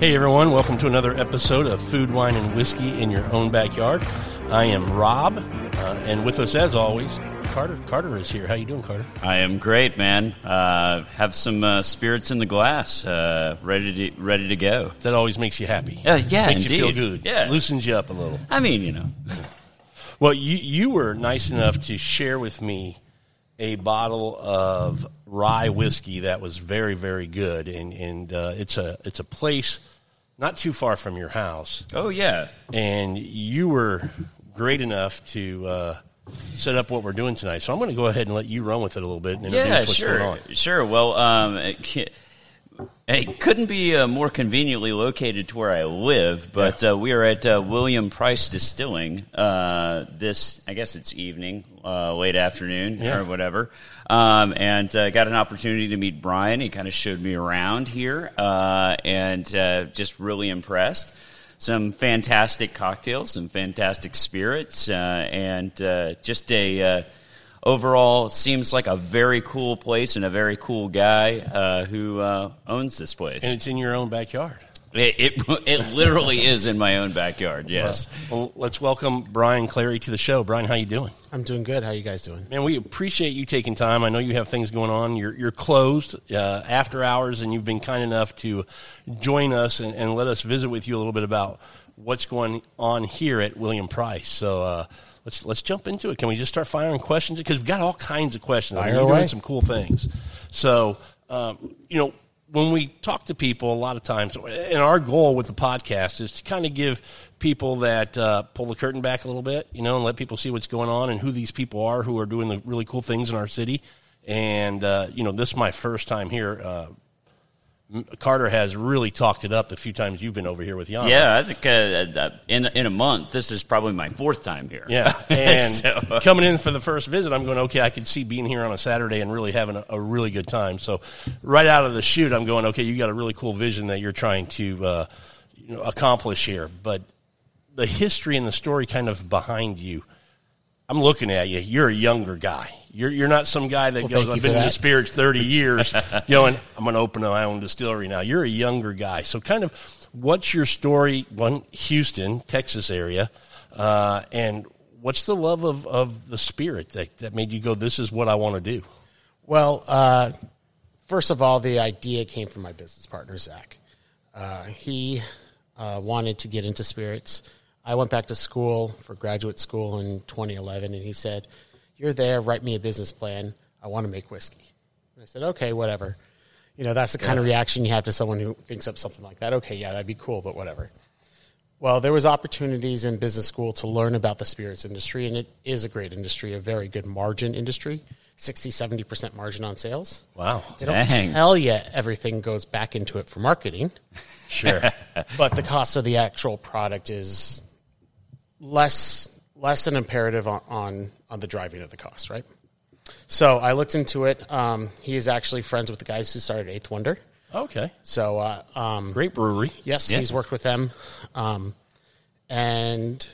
Hey everyone, welcome to another episode of Food, Wine, and Whiskey in Your Own Backyard. I am Rob, uh, and with us as always, Carter. Carter is here. How you doing, Carter? I am great, man. Uh, have some uh, spirits in the glass, uh, ready to ready to go. That always makes you happy. Uh, yeah, makes indeed. you feel good. Yeah. loosens you up a little. I mean, you know, Well, you you were nice enough to share with me a bottle of rye whiskey that was very very good, and and uh, it's a it's a place not too far from your house, oh yeah, and you were great enough to. Uh, Set up what we're doing tonight, so I'm going to go ahead and let you run with it a little bit and introduce yeah, what's sure, going on. sure. Well, um, it, it couldn't be uh, more conveniently located to where I live, but uh, we are at uh, William Price Distilling uh, this, I guess it's evening, uh, late afternoon Yeah. or whatever, um, and uh, got an opportunity to meet Bryan. He kind of showed me around here, uh, and uh, just really impressed. Some fantastic cocktails, some fantastic spirits, uh, and uh, just a uh, overall seems like a very cool place and a very cool guy who owns this place. And it's in your own backyard. It, it, it literally is in my own backyard. Yes. Well, let's welcome Bryan Clary to the show. Bryan, how you doing? I'm doing good. How you guys doing? Man, we appreciate you taking time. I know you have things going on. You're, you're closed uh, after hours, and you've been kind enough to join us and, and let us visit with you a little bit about what's going on here at William Price. So uh, let's let's jump into it. Can we just start firing questions? Because we've got all kinds of questions. I mean, you're doing some cool things. So um, you know. When we talk to people, a lot of times, and our goal with the podcast is to kind of give people that uh, pull the curtain back a little bit, you know, and let people see what's going on and who these people are who are doing the really cool things in our city. And uh, you know, this is my first time here. Uh, Carter has really talked it up the few times you've been over here with Jan. Yeah, I think uh, uh, in in a month, this is probably my fourth time here. Yeah, and So- coming in for the first visit, I'm going, okay, I could see being here on a Saturday and really having a, a really good time. So, right out of the chute, I'm going, okay, you got a really cool vision that you're trying to uh, you know, accomplish here. But the history and the story kind of behind you, I'm looking at you. You're a younger guy. You're, you're not some guy that Well, goes, I've been in the spirits 30 years, going, I'm going to open my own distillery now. You're a younger guy. So, kind of, what's your story? One, Houston, Texas area, uh, and what's the love of, of the spirit that, that made you go, this is what I want to do? Well, uh, first of all, the idea came from my business partner Zach. Uh, he uh, wanted to get into spirits. I went back to school for graduate school in 2011, and he said, "You're there. Write me a business plan. I want to make whiskey." And I said, "Okay, whatever." You know, that's the kind of reaction you have to someone who thinks up something like that. Okay, yeah, that'd be cool, but whatever. Well, there was opportunities in business school to learn about the spirits industry, and it is a great industry, a very good margin industry, 60, 70% margin on sales. Wow. They don't Dang. tell you everything goes back into it for marketing, Sure. but the cost of the actual product is less less an imperative on, on, on the driving of the cost, right? So I looked into it. Um, he is actually friends with the guys who started Eighth Wonder. okay. So uh, um, Great brewery. Yes, Yeah. he's worked with them. Um, and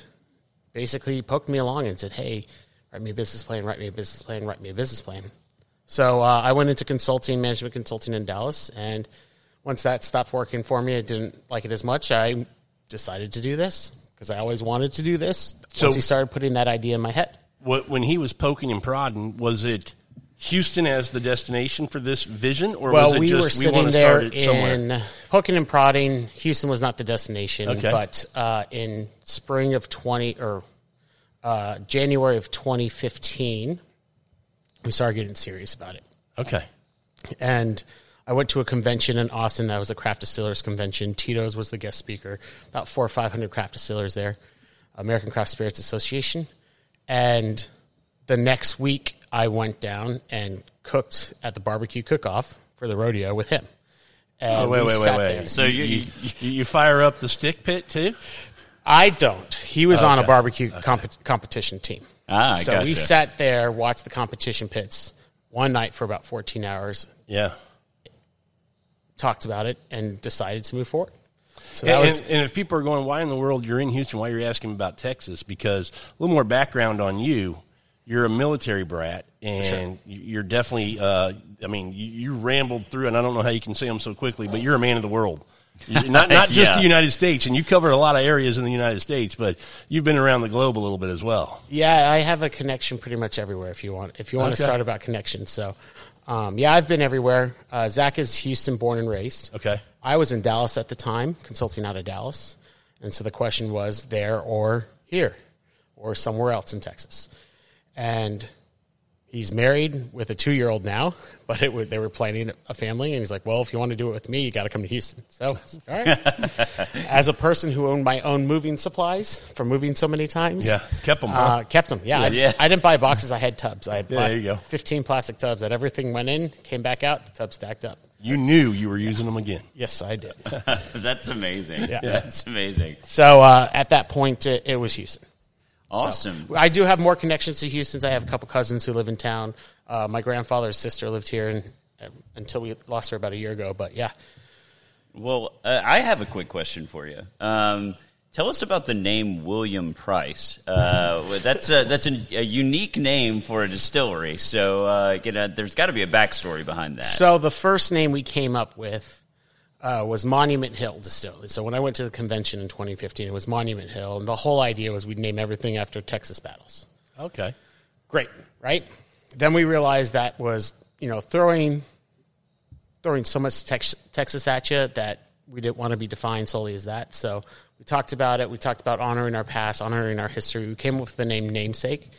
basically poked me along and said, Hey, write me a business plan, write me a business plan, write me a business plan. So uh, I went into consulting, management consulting in Dallas. And once that stopped working for me, I didn't like it as much. I decided to do this because I always wanted to do this. So- once he started putting that idea in my head. What, when he was poking and prodding, was it Houston as the destination for this vision, or Well, was it we just were we sitting to there start it somewhere? in poking and prodding. Houston was not the destination, Okay. but uh, in spring of twenty or uh, January of twenty fifteen, we started getting serious about it. Okay. And I went to a convention in Austin. That was a craft distillers convention. Tito's was the guest speaker. About four or five hundred craft distillers there. American Craft Spirits Association. And the next week, I went down and cooked at the barbecue cook-off for the rodeo with him. And Oh, wait, wait, wait, wait. So you, you, you fire up the stick pit too? I don't. He was on a Okay. barbecue comp- competition team. Ah, so we sat there, watched the competition pits one night for about 14 hours, Yeah. Talked about it, and decided to move forward. So And, was and, if people are going, why in the world you're in Houston? Why are you're asking about Texas? Because a little more background on you. You're a military brat, and you're definitely. Uh, I mean, you, you rambled through, and I don't know how you can say them so quickly, but you're a man of the world. not not just Yeah. the United States, and you covered a lot of areas in the United States, but you've been around the globe a little bit as well. Yeah, I have a connection pretty much everywhere. If you want, if you want to start about connections, so um, yeah, I've been everywhere. Uh, Zach is Houston born and raised. Okay. I was in Dallas at the time, consulting out of Dallas, and so the question was there or here, or somewhere else in Texas, and he's married with a two-year-old now, but it, they were planning a family, and he's like, "Well, if you want to do it with me, you got to come to Houston." So, all right. As a person who owned my own moving supplies for moving so many times, Yeah, kept 'em, huh? uh, kept them. Yeah, I, Yeah. I didn't buy boxes. I had tubs. I had Yeah, plas- there you go. fifteen plastic tubs. That everything went in, came back out. The tub stacked up. You knew you were using them again. Yes, I did. That's amazing. Yeah. That's amazing. so uh, at that point, it, it was Houston. Awesome. I do have more connections to Houston. I have a couple cousins who live in town. Uh, my grandfather's sister lived here and, uh, until we lost her about a year ago. But yeah, Well, uh, I have a quick question for you. Um, tell us about the name William Price. Uh, that's a, that's a, a unique name for a distillery. So, uh, you know, there's got to be a backstory behind that. So the first name we came up with uh, was Monument Hill Distillery. So when I went to the convention in 2015, it was Monument Hill, and the whole idea was we'd name everything after Texas battles. Okay. Great, right? Then we realized that was you know throwing throwing so much tex- Texas at you that we didn't want to be defined solely as that. So we talked about it. We talked about honoring our past, honoring our history. We came up with the name namesake.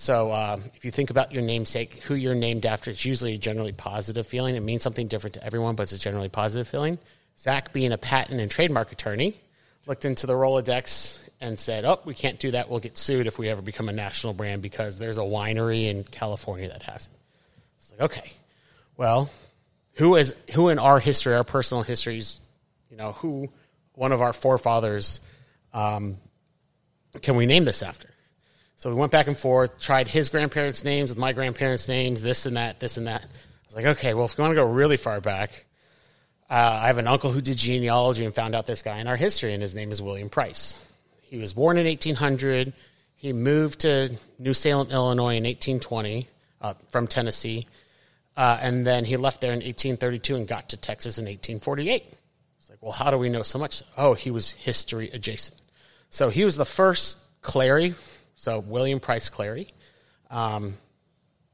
So uh, if you think about your namesake, who you're named after, it's usually a generally positive feeling. It means something different to everyone, but it's a generally positive feeling. Zach, being a patent and trademark attorney, looked into the Rolodex and said, "Oh, we can't do that. We'll get sued if we ever become a national brand because there's a winery in California that has it." It's like, okay, well, who is who in our history, our personal histories, you know, who one of our forefathers um, can we name this after? So we went back and forth, tried his grandparents' names with my grandparents' names, this and that, this and that. I was like, okay, well, if you want to go really far back, uh, I have an uncle who did genealogy and found out this guy in our history, and his name is William Price. He was born in 1800. He moved to New Salem, Illinois in 1820 uh, from Tennessee. Uh, and then he left there in 1832 and got to Texas in 1848. It's like, well, how do we know so much? Oh, he was history adjacent. So he was the first Clary, so William Price Clary. Um,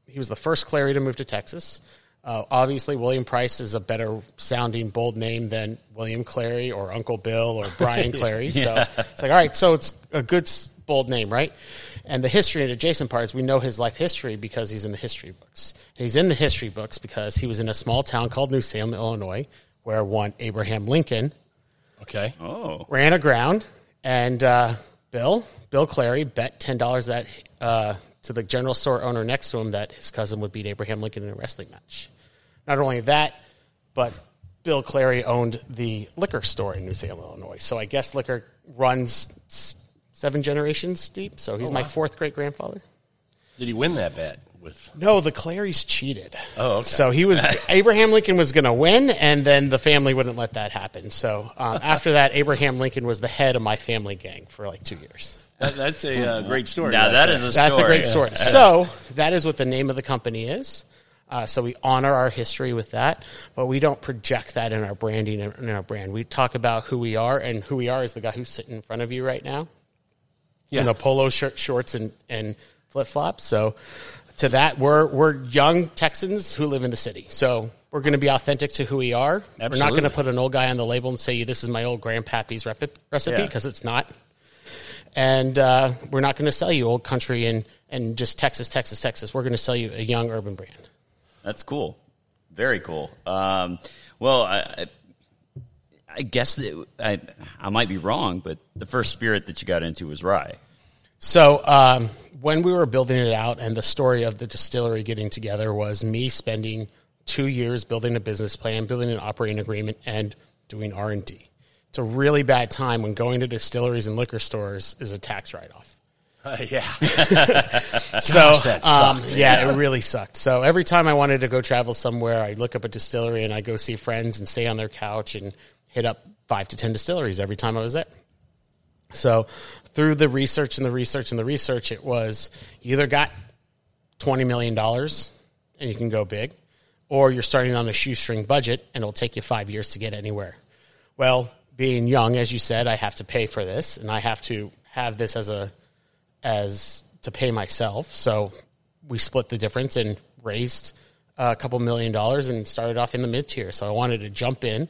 he was the first Clary to move to Texas. Uh, obviously, William Price is a better sounding, bold name than William Clary or Uncle Bill or Bryan Clary. So it's like, all right, so it's a good, bold name, right? And the history and adjacent parts, we know his life history because he's in the history books. And he's in the history books because he was in a small town called New Salem, Illinois, where one Abraham Lincoln Okay. oh, ran aground, and uh, Bill, Bill Clary, bet ten dollars that uh, to the general store owner next to him that his cousin would beat Abraham Lincoln in a wrestling match. Not only that, but Bill Clary owned the liquor store in New Salem, Illinois. So I guess liquor runs seven generations deep. So he's my fourth great grandfather. Did he win that bet with? No, the Clarys cheated. Oh, okay. So he was Abraham Lincoln was going to win, and then the family wouldn't let that happen. So um, after that, Abraham Lincoln was the head of my family gang for like two years. That, that's a uh, great story. now right that there. is a That's story. a great story. So that is what the name of the company is. Uh, so we honor our history with that, but we don't project that in our branding and in our brand. We talk about who we are, and who we are is the guy who's sitting in front of you right now Yeah. in a polo shirt, shorts, and, and flip flops. So to that, we're we're young Texans who live in the city. So we're going to be authentic to who we are. We're not going to put an old guy on the label and say this is my old grandpappy's rep- recipe Yeah. because it's not. And uh, we're not going to sell you old country and and just Texas, Texas, Texas. We're going to sell you a young urban brand. That's cool. Very cool. Um, well, I, I- I guess that I, I might be wrong, but the first spirit that you got into was rye. So um, when we were building it out, and the story of the distillery getting together was me spending two years building a business plan, building an operating agreement, and doing R and D. It's a really bad time when going to distilleries and liquor stores is a tax write off. Uh, yeah. So that um, yeah, it really sucked. So every time I wanted to go travel somewhere, I look up a distillery and I go see friends and stay on their couch and hit up five to ten distilleries every time I was there. So through the research and the research and the research, it was you either got twenty million dollars and you can go big, or you're starting on a shoestring budget and it'll take you five years to get anywhere. well, being young, as you said, I have to pay for this, and I have to have this as a as to pay myself. So we split the difference and raised a couple million dollars and started off in the mid tier. So I wanted to jump in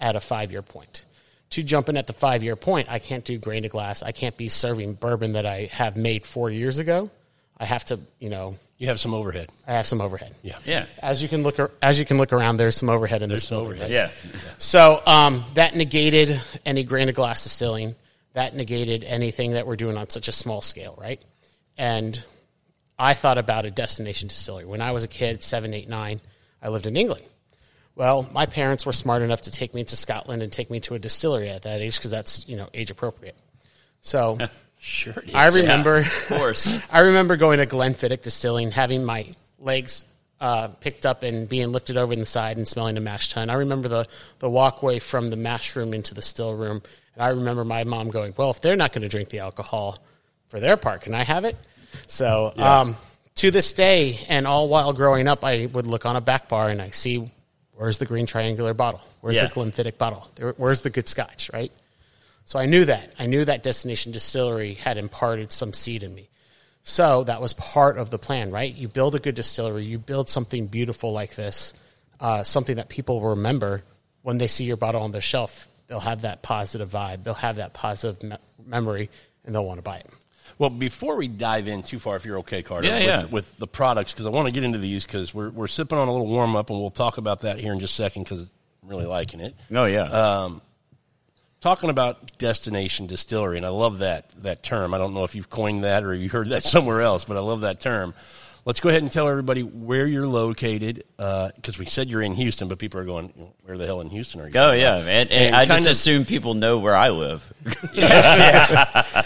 at a five year point. To jump in at the five year point, I can't do grain to glass. I can't be serving bourbon that I have made four years ago. I have to, you know, You have some overhead. I have some overhead. Yeah. Yeah. As you can look, as you can look around, there's some overhead in this some overhead. right? Yeah. So um, that negated any grain of glass distilling. That negated anything that we're doing on such a small scale, right? And I thought about a destination distillery when I was a kid, seven, eight, nine. I lived in England. Well, my parents were smart enough to take me to Scotland and take me to a distillery at that age because that's you know age appropriate. So Sure. I remember, Of course. I remember going to Glenfiddich Distilling, having my legs uh, picked up and being lifted over in the side and smelling the mash tun. I remember the, the walkway from the mash room into the still room. And I remember my mom going, Well, if they're not going to drink the alcohol for their part, can I have it? So um, to this day, and all while growing up, I would look on a back bar and I see where's the green triangular bottle? Where's Yeah. the Glenfiddich bottle? Where's the good scotch, right? So I knew that. I knew that Destination Distillery had imparted some seed in me. So that was part of the plan, right? You build a good distillery, you build something beautiful like this, uh, something that people will remember when they see your bottle on their shelf. They'll have that positive vibe, they'll have that positive me- memory, and they'll want to buy it. Well, before we dive in too far, if you're okay, Carter, Yeah, with, yeah. with the products, because I want to get into these because we're, we're sipping on a little warm up, and we'll talk about that here in just a second because I'm really liking it. Oh yeah. Um, talking about destination distillery, and I love that that term. I don't know if you've coined that or you heard that somewhere else, but I love that term. Let's go ahead and tell everybody where you're located, because we said you're in Houston, but people are going, "Where the hell in Houston are you?" oh yeah, man. And, and I just of- assume people know where I live.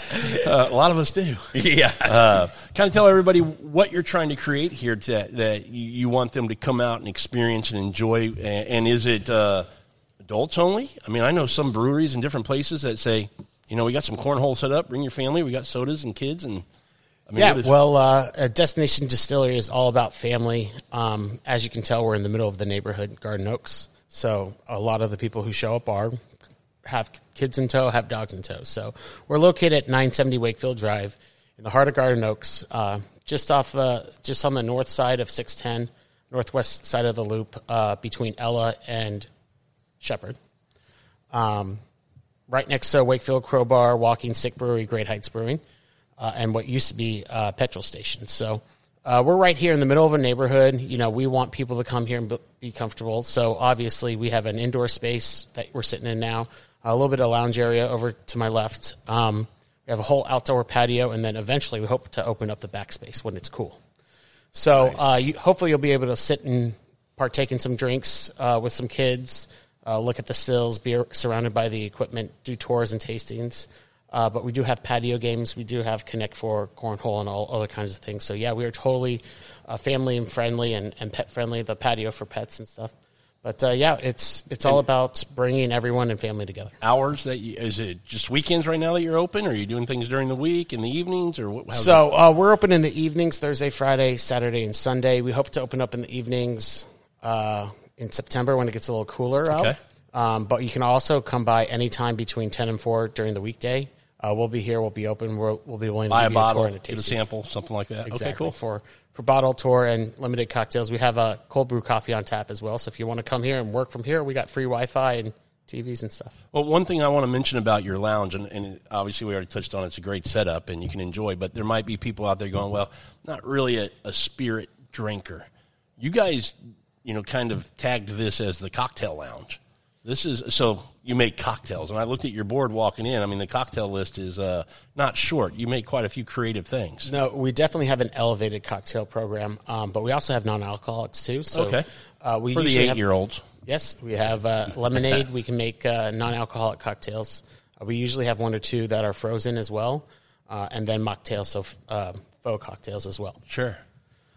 Uh, a lot of us do. yeah. uh, kind of tell everybody what you're trying to create here to, that you, you want them to come out and experience and enjoy. And, and is it uh, adults only? I mean, I know some breweries in different places that say, you know, we got some cornhole set up. Bring your family. We got sodas and kids. And I mean, Yeah, is- well, uh, a destination distillery is all about family. Um, as you can tell, we're in the middle of the neighborhood, Garden Oaks. So a lot of the people who show up are have kids in tow, have dogs in tow. So we're located at 970 Wakefield Drive in the heart of Garden Oaks, uh, just off, uh, just on the north side of 610, northwest side of the loop, uh, between Ella and Shepherd. Um, right next to Wakefield Crowbar, Walking Stick Brewery, Great Heights Brewing, uh, and what used to be uh, petrol stations. So uh, we're right here in the middle of a neighborhood. You know, we want people to come here and be comfortable. So obviously, we have an indoor space that we're sitting in now, a little bit of lounge area over to my left. Um, we have a whole outdoor patio, and then eventually we hope to open up the back space when it's cool. So uh, you, hopefully you'll be able to sit and partake in some drinks uh, with some kids, uh, look at the stills, be surrounded by the equipment, do tours and tastings. Uh, but we do have patio games. We do have Connect Four, cornhole, and all other kinds of things. So yeah, we are totally uh, family and friendly and, and pet friendly. The patio for pets and stuff. But uh, yeah, it's it's all about bringing everyone and family together. hours that you, is it just weekends right now that you're open? Or are you doing things during the week in the evenings or what? So uh, we're open in the evenings, Thursday, Friday, Saturday, and Sunday. We hope to open up in the evenings uh, in September when it gets a little cooler out. Okay. Um, but you can also come by anytime between ten and four during the weekday. Uh, we'll be here. We'll be open. We'll, we'll be willing to buy a give you a bottle, tour and a get a sample, something like that. Exactly. Okay, cool. For for bottle tour and limited cocktails, we have a cold brew coffee on tap as well. So if you want to come here and work from here, we got free Wi-Fi and TVs and stuff. Well, one thing I want to mention about your lounge, and, and obviously we already touched on it, it's a great setup and you can enjoy, but there might be people out there going, well, not really a, a spirit drinker. You guys, you know, kind of tagged this as the cocktail lounge. This is so you make cocktails, and I looked at your board walking in. I mean, the cocktail list is uh, not short. You make quite a few creative things. No, we definitely have an elevated cocktail program, um, but we also have non-alcoholics too. So Okay. uh, we For the have- eight-year-olds, Yes, we have uh, lemonade. we can make uh, non-alcoholic cocktails. Uh, we usually have one or two that are frozen as well, uh, and then mocktails, so uh, faux cocktails as well. sure.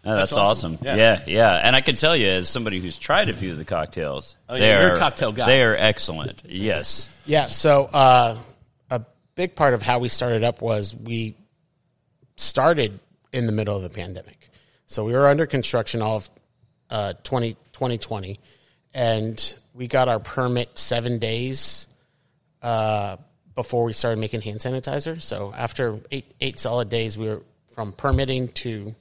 Oh, that's, That's awesome. awesome. Yeah. Yeah. yeah, And I can tell you, as somebody who's tried a few of the cocktails, Oh, yeah, they're you're a cocktail guy. They are excellent. Yes. Yeah. So uh, a big part of how we started up was we started in the middle of the pandemic. So we were under construction all of uh, 20, 2020, and we got our permit seven days uh, before we started making hand sanitizer. So after eight eight solid days, we were from permitting to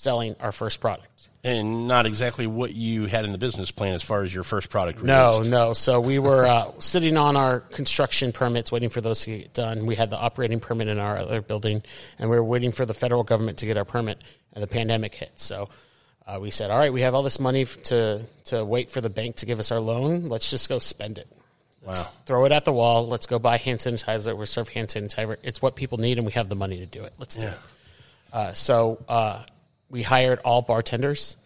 selling our first product. and not exactly what you had in the business plan as far as your first product. No, released. no. So we were uh, sitting on our construction permits, waiting for those to get done. We had the operating permit in our other building, and we were waiting for the federal government to get our permit, and the pandemic hit. So uh, we said, "All right, we have all this money to to wait for the bank to give us our loan. Let's just go spend it. Let's Wow. throw it at the wall. Let's go buy hand sanitizer. We're serve hand sanitizer. It's what people need, and we have the money to do it. Let's do Yeah. it." Uh, so uh, we hired all bartenders.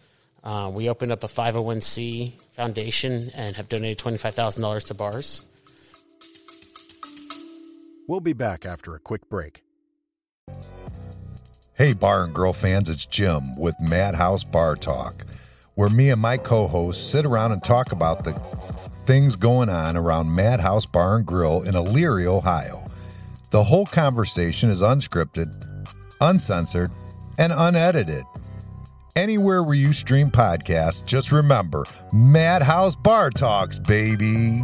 Uh, we opened up a 501c foundation and have donated $25,000 to bars. We'll be back after a quick break. Hey, Bar and Grill fans, it's Jim with Madhouse Bar Talk, where me and my co hosts sit around and talk about the things going on around Madhouse Bar and Grill in Elyria, Ohio. The whole conversation is unscripted, uncensored, and unedited. Anywhere where you stream podcasts, just remember Madhouse Bar Talks, baby.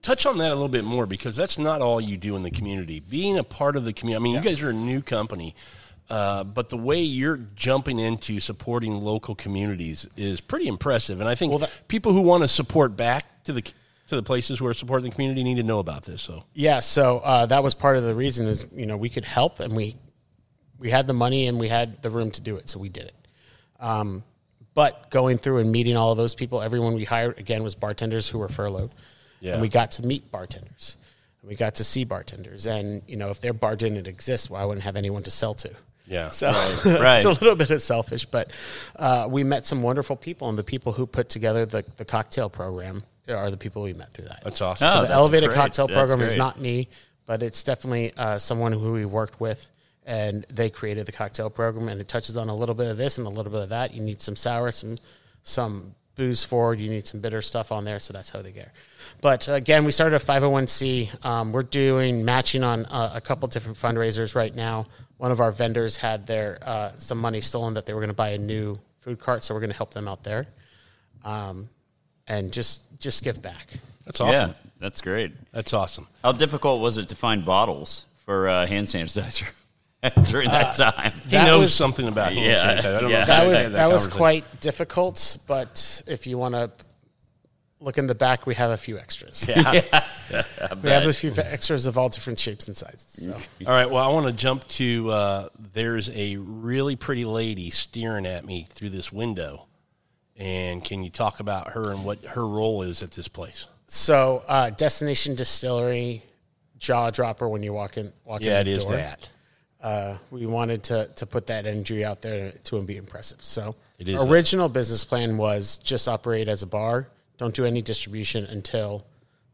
touch on that a little bit more because that's not all you do in the community. Being a part of the community, I mean, you guys are a new company, uh, but the way you're jumping into supporting local communities is pretty impressive. And I think Well, that- people who want to support back to the to the places where supporting the community need to know about this. So Yeah, so uh, that was part of the reason is, you know, we could help and we we had the money and we had the room to do it, so we did it. Um, but going through and meeting all of those people, everyone we hired again was bartenders who were furloughed. Yeah. And we got to meet bartenders. We got to see bartenders. And, you know, if their bar didn't exist, well, I wouldn't have anyone to sell to. Yeah. So Right. it's a little bit of selfish, but uh, we met some wonderful people, and the people who put together the, the cocktail program are the people we met through that. that's awesome. Oh, So the that's elevated great. cocktail That's program is great. not me, but it's definitely uh, someone who we worked with, and they created the cocktail program, and it touches on a little bit of this and a little bit of that. You need some sour, some some booze forward. You need some bitter stuff on there, so that's how they get. But again, we started a 501c. Um, we're doing matching on uh, a couple different fundraisers right now. One of our vendors had their uh, some money stolen that they were going to buy a new food cart, so we're going to help them out there, um, and just just give back. That's awesome. Yeah, that's great. That's awesome. How difficult was it to find bottles for uh, hand sanitizer during that time? He That knows was- something about hand Yeah, sanitizer. I don't yeah. if that you was guys had that was quite difficult. But if you want to look in the back, we have a few extras. Yeah, we have a few extras of all different shapes and sizes. So. All right. Well, I want to jump to uh, there's a really pretty lady staring at me through this window. And can you talk about her and what her role is at this place? So, uh, destination distillery, jaw dropper when you walk in. Walk Yeah, in it the is door. that. Uh, we wanted to to put that energy out there to be impressive. So, It is that. original business plan was just operate as a bar. Don't do any distribution until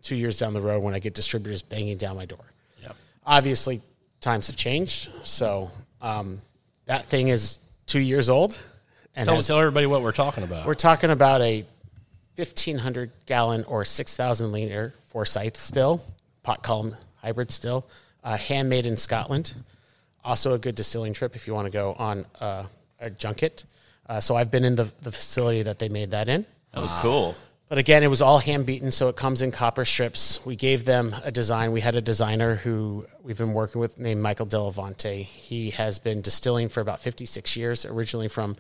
two years down the road when I get distributors banging down my door. Yep. obviously times have changed. So um, that thing is two years old, and Tell, has- tell everybody what we're talking about. we're talking about a fifteen hundred gallon or six thousand liter Forsyth still pot column hybrid still, uh, handmade in Scotland. Also a good distilling trip if you want to go on uh, a junket. Uh, so I've been in the, the facility that they made that in. Oh, cool. But again, it was all hand beaten, so it comes in copper strips. We gave them a design. We had a designer who we've been working with named Michael Delevante. He has been distilling for about 56 years, originally from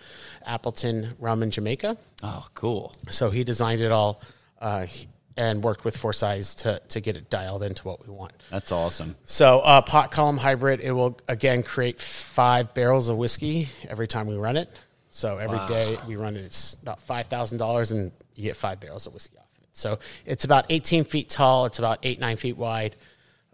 Appleton Rum in Jamaica. Oh, cool. So he designed it all uh, and worked with Forsyth to, to get it dialed into what we want. That's awesome. So uh, pot column hybrid, it will again create five barrels of whiskey every time we run it. So every day we run it, it's about five thousand dollars, and you get five barrels of whiskey off of it. So it's about eighteen feet tall. It's about eight nine feet wide.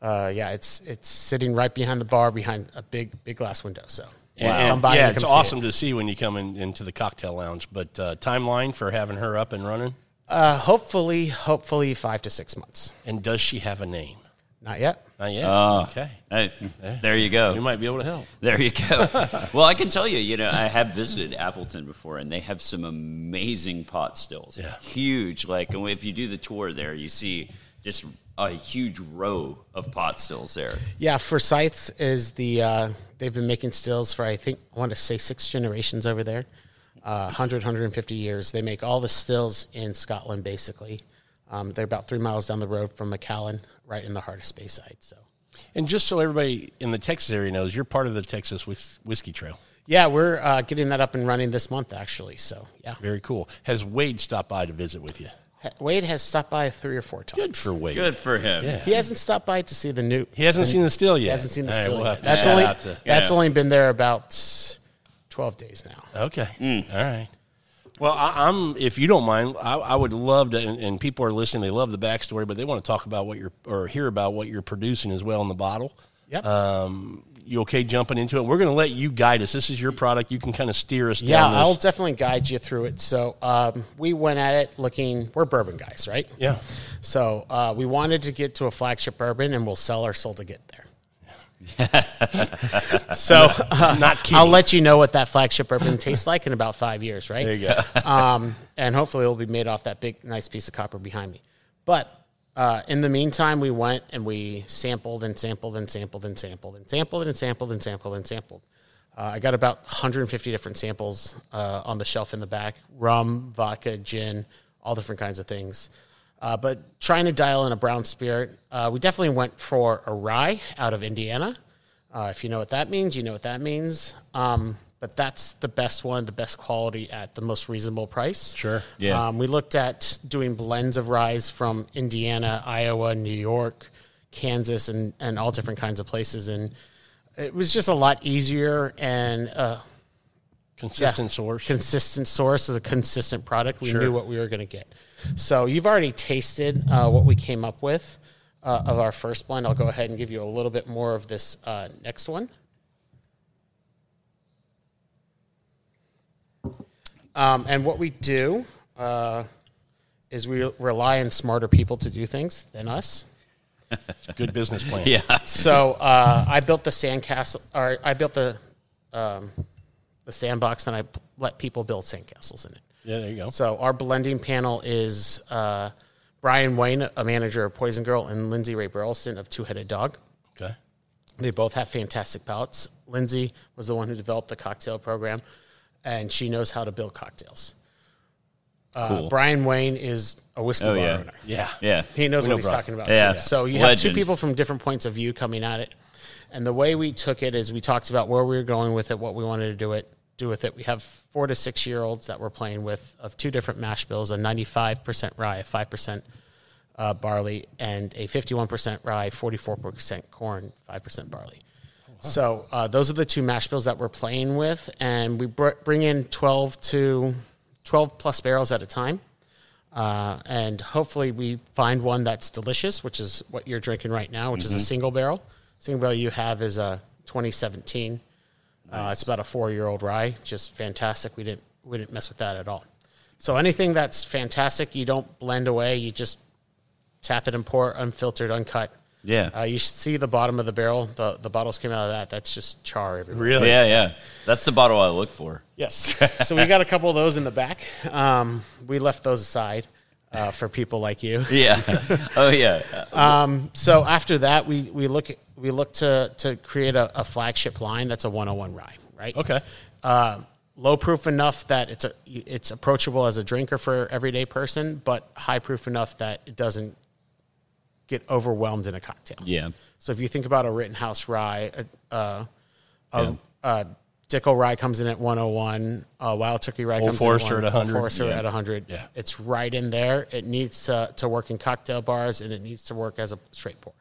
Uh, yeah, it's it's sitting right behind the bar, behind a big big glass window. So And- come by yeah, and it's see it. awesome to see when you come in, into the cocktail lounge. But uh, timeline for having her up and running, Uh, hopefully, hopefully five to six months. and does she have a name? Not yet. Not yet. Oh, okay, Hey, there you go. you might be able to help. There you go. well, I can tell you, you know, I have visited Appleton before, and they have some amazing pot stills. Yeah. huge. Like, and if you do the tour there, you see just a huge row of pot stills there. Yeah, Forsyth's is the uh, they've been making stills for I think I want to say six generations over there, uh, 100, 150 years. They make all the stills in Scotland basically. Um, they're about three miles down the road from Macallan, right in the heart of Speyside. So, And just so everybody in the Texas area knows, you're part of the Texas Whis- Whiskey Trail. yeah, we're uh, getting that up and running this month, actually. So, yeah, Very cool. Has Wade stopped by to visit with you? Wade has stopped by three or four times. Good for Wade. Good for him. Yeah. He hasn't stopped by to see the new. He hasn't seen the still yet. He hasn't seen the All right, still we'll yet. have to That's shout only out to- that's Yeah. only been there about twelve days now. Okay. Mm. All right. Well, I, I'm. If you don't mind, I, I would love to. And, and people are listening; they love the backstory, but they want to talk about what you're or hear about what you're producing as well in the bottle. Yep. Um, you okay jumping into it? We're going to let you guide us. This is your product. You can kind of steer us. Yeah, down this. I'll definitely guide you through it. So um, we went at it looking. We're bourbon guys, right? Yeah. So uh, we wanted to get to a flagship bourbon, and we'll sell our soul to get there. so uh, Not kidding. I'll let you know what that flagship bourbon tastes like in about five years, right? There you go. um, and hopefully it'll be made off that big, nice piece of copper behind me. But uh, in the meantime, we went and we sampled and sampled and sampled and sampled and sampled and sampled and sampled and sampled. Uh, I got about 150 different samples uh, on the shelf in the back rum, vodka, gin, all different kinds of things. Uh, but trying to dial in a brown spirit, uh, we definitely went for a rye out of Indiana. Uh, if you know what that means, you know what that means. Um, but that's the best one, the best quality at the most reasonable price. Sure. Yeah. Um, we looked at doing blends of rye from Indiana, Iowa, New York, Kansas, and, and all different kinds of places. And it was just a lot easier and uh, Consistent yeah, source. consistent source of a consistent product. We Sure. knew what we were going to get. So you've already tasted uh, what we came up with uh, of our first blend. I'll go ahead and give you a little bit more of this uh, next one. Um, and what we do uh, is we rely on smarter people to do things than us. Good business plan. Yeah. So uh, I built the sandcastle, or I built the um, the sandbox, and I let people build sandcastles in it. Yeah. There you go. So our blending panel is uh, Brian Wayne, a manager of Poison Girl, and Lindsay Ray Burleson of Two Headed Dog. Okay. They both have fantastic palates. Lindsay was the one who developed the cocktail program, and she knows how to build cocktails. Uh, Cool. Brian Wayne is a whiskey Oh, bar yeah. owner. Yeah. yeah, He knows We what know he's Brian. talking about. Yeah. Too. So you have two people from different points of view coming at it, and the way we took it is we talked about where we were going with it, what we wanted to do it do with it. We have four to six year olds that we're playing with of two different mash bills: a ninety five percent rye, a five percent uh, barley, and a fifty one percent rye, forty four percent corn, five percent barley. So uh, those are the two mash bills that we're playing with, and we br- bring in twelve to twelve plus barrels at a time. Uh, and hopefully we find one that's delicious, which is what you're drinking right now, which is a single barrel. Single barrel you have is a 2017. Uh, it's about a four year old rye, just fantastic. We didn't we didn't mess with that at all. So anything that's fantastic, you don't blend away. You just tap it and pour, unfiltered, uncut. Yeah. Uh, you see the bottom of the barrel. The the bottles came out of that. That's just char everywhere. Really? Yeah, yeah. That's the bottle I look for. Yes. so we got a couple of those in the back. Um, we left those aside uh, for people like you. Yeah. oh, yeah. So after that, we we look we look to to create a, a flagship line that's a 101 rye, right? Okay. Uh, low proof enough that it's a it's approachable as a drinker for everyday person, but high proof enough that it doesn't get overwhelmed in a cocktail. Yeah. So if you think about a Rittenhouse rye, uh, uh, uh, Dickel rye comes in at 101, uh, Wild Turkey rye Old comes Forester in at at 100. 100. Old Forester Yeah. at 100. Yeah. It's right in there. It needs to, to work in cocktail bars and it needs to work as a straight pour.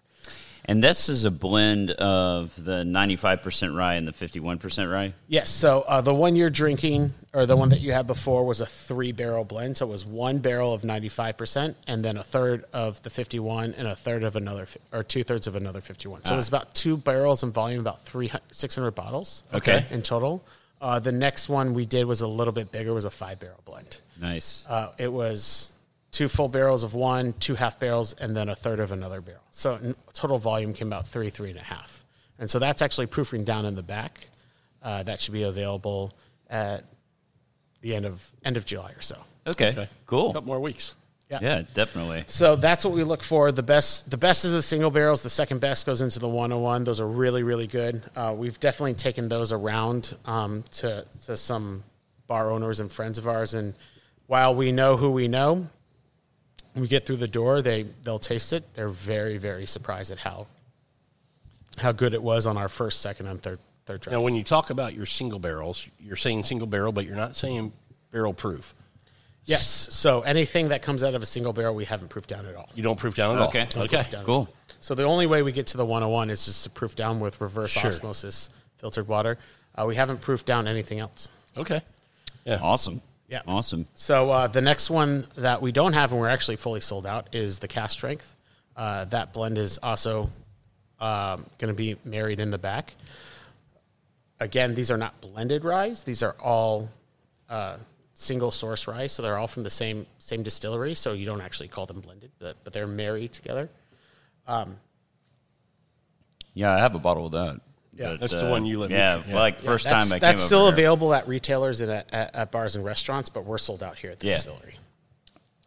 And this is a blend of the 95% rye and the 51% rye. Yes. So uh, the one you're drinking, or the one that you had before, was a three barrel blend. So it was one barrel of 95%, and then a third of the 51, and a third of another, or two thirds of another 51. So it was about two barrels in volume, about 300, 600 bottles. Okay. In total. Uh, the next one we did was a little bit bigger, was a five barrel blend. Nice. Uh, it was two full barrels of one, two half barrels, and then a third of another barrel. So in total volume came out three, three and a half. And so that's actually proofing down in the back. Uh, that should be available at the end of end of July or so. Okay. Okay. A couple more weeks. Yeah, definitely. So that's what we look for. The best, the best is the single barrels. The second best goes into the 101. Those are really, really good. Uh, we've definitely taken those around um, to to some bar owners and friends of ours. And while we know who we know, when we get through the door, they they'll taste it. They're very very surprised at how how good it was on our first, second, and third third dries. Now, when you talk about your single barrels, you're saying single barrel, but you're not saying barrel proof. yes, so anything that comes out of a single barrel, we haven't proofed down at all. You don't proof down at Okay. all. Okay. down. Cool. So the only way we get to the 101 is just to proof down with reverse Sure. osmosis filtered water. Uh, we haven't proofed down anything else. Okay. Yeah. Awesome. Yeah. Awesome. So uh, the next one that we don't have and we're actually fully sold out is the cast strength. Uh, that blend is also um, going to be married in the back. Again, these are not blended rye; these are all uh, single source rye, so they're all from the same same distillery. So you don't actually call them blended, but, but they're married together. Yeah, I have a bottle of that. Yeah. But, That's the one you let me- Yeah, yeah. like first that's, time I came. that's still over here. available at retailers and at, at, at bars and restaurants, but we're sold out here at the Yeah. distillery.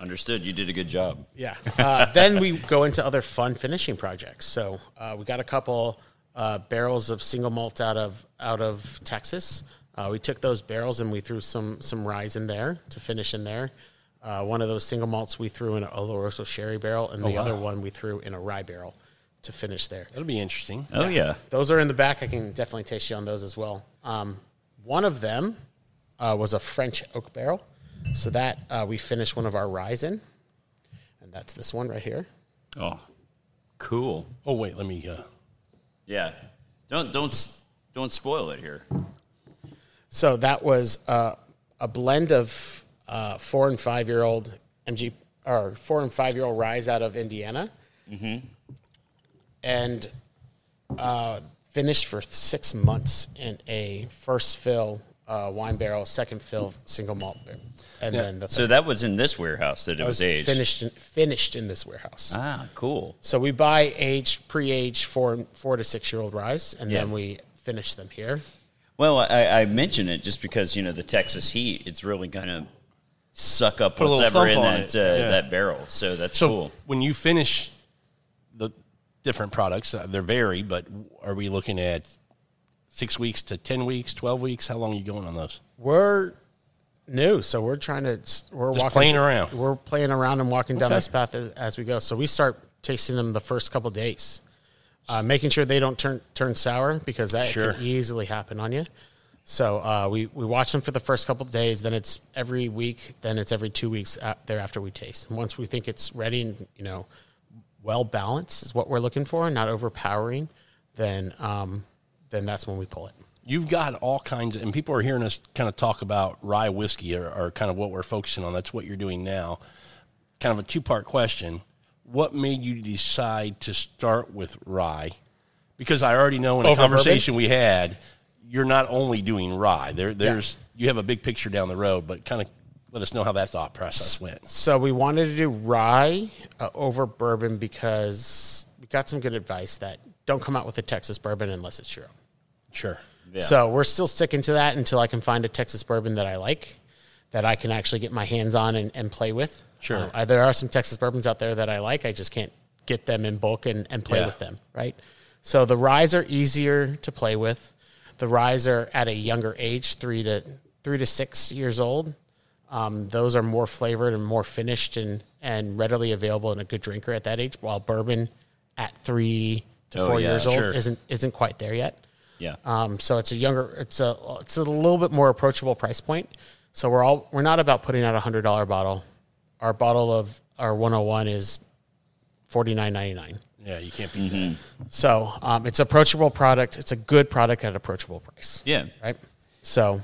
Understood. You did a good job. Yeah. Uh, then we go into other fun finishing projects. So uh, we got a couple uh, barrels of single malt out of out of Texas. Uh, we took those barrels and we threw some some rye in there to finish in there. Uh, one of those single malts we threw in an Oloroso sherry barrel, and the wow. other one we threw in a rye barrel to finish there. That'll be interesting. Oh yeah. Those are in the back. I can definitely taste you on those as well. Um, one of them uh, was a French oak barrel. So that uh, we finished one of our rye in. And that's this one right here. Oh, cool. Oh wait, let me. Uh, Yeah. Don't don't don't spoil it here. So that was uh, a blend of uh, four and five year old MG or four and five year old rise out of Indiana, and uh, finished for six months in a first fill uh, wine barrel, second fill single malt barrel, and then the So that was in this warehouse that it It was, was aged. finished in, finished in this warehouse. Ah, cool. So we buy aged, pre-aged four four to six year old rye, and Yeah. then we finish them here. Well, I, I mention it just because you know the Texas heat. It's really gonna suck up Put a little whatever in that uh, Yeah. that barrel. So that's so cool. when you finish the different products, uh, they vary, but are we looking at six weeks to ten weeks, twelve weeks? How long are you going on those? We're new, so we're trying to we're Just walking playing around. We're playing around and walking down Okay. this path as, as we go. So we start tasting them the first couple days, uh, making sure they don't turn turn sour because that Sure. can easily happen on you. So uh, we we watch them for the first couple days. Then it's every week. Then it's every two weeks a- thereafter we taste. And once we think it's ready and you know well balanced is what we're looking for, not overpowering, then um, then that's when we pull it. You've got all kinds, of, and people are hearing us kind of talk about rye whiskey, or, or kind of what we're focusing on. That's what you're doing now. Kind of a two part question: What made you decide to start with rye? Because I already know in a Over conversation we had, you're not only doing rye. There, there's you have a big picture down the road, but kind of let us know how that thought process went. So we wanted to do rye uh, over bourbon because we got some good advice that don't come out with a Texas bourbon unless it's your own. Sure. Yeah. So we're still sticking to that until I can find a Texas bourbon that I like, that I can actually get my hands on and, and play with. Sure. Uh, there are some Texas bourbons out there that I like. I just can't get them in bulk and, and play Yeah. with them, right? So the ryes are easier to play with. The ryes are at a younger age, three to three to six years old. Um, those are more flavored and more finished and, and readily available in a good drinker at that age. While bourbon at three to Oh, four yeah, years old sure. isn't isn't quite there yet. yeah. Um, so it's a younger, it's a it's a little bit more approachable price point. So we're all we're not about putting out a hundred dollar bottle. Our bottle of our 101 is forty nine ninety nine. Yeah, you can't beat Mm-hmm. that. So um, it's approachable product. It's a good product at approachable price. yeah. Right. So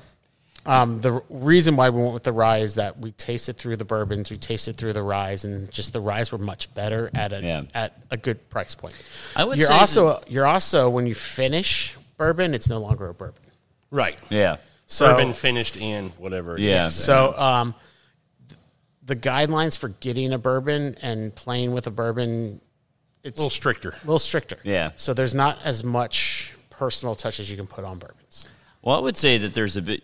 um, the reason why we went with the rye is that we tasted through the bourbons, we tasted through the ryes, and just the ryes were much better at a Yeah. at a good price point. I would you're say also you're also when you finish bourbon, it's no longer a bourbon. Right. Yeah. So Bourbon finished and whatever. Yeah. is. So, um, th- the guidelines for getting a bourbon and playing with a bourbon, it's a little stricter. a little stricter. Yeah. So there's not as much personal touch as you can put on bourbons. Well, I would say that there's a bit.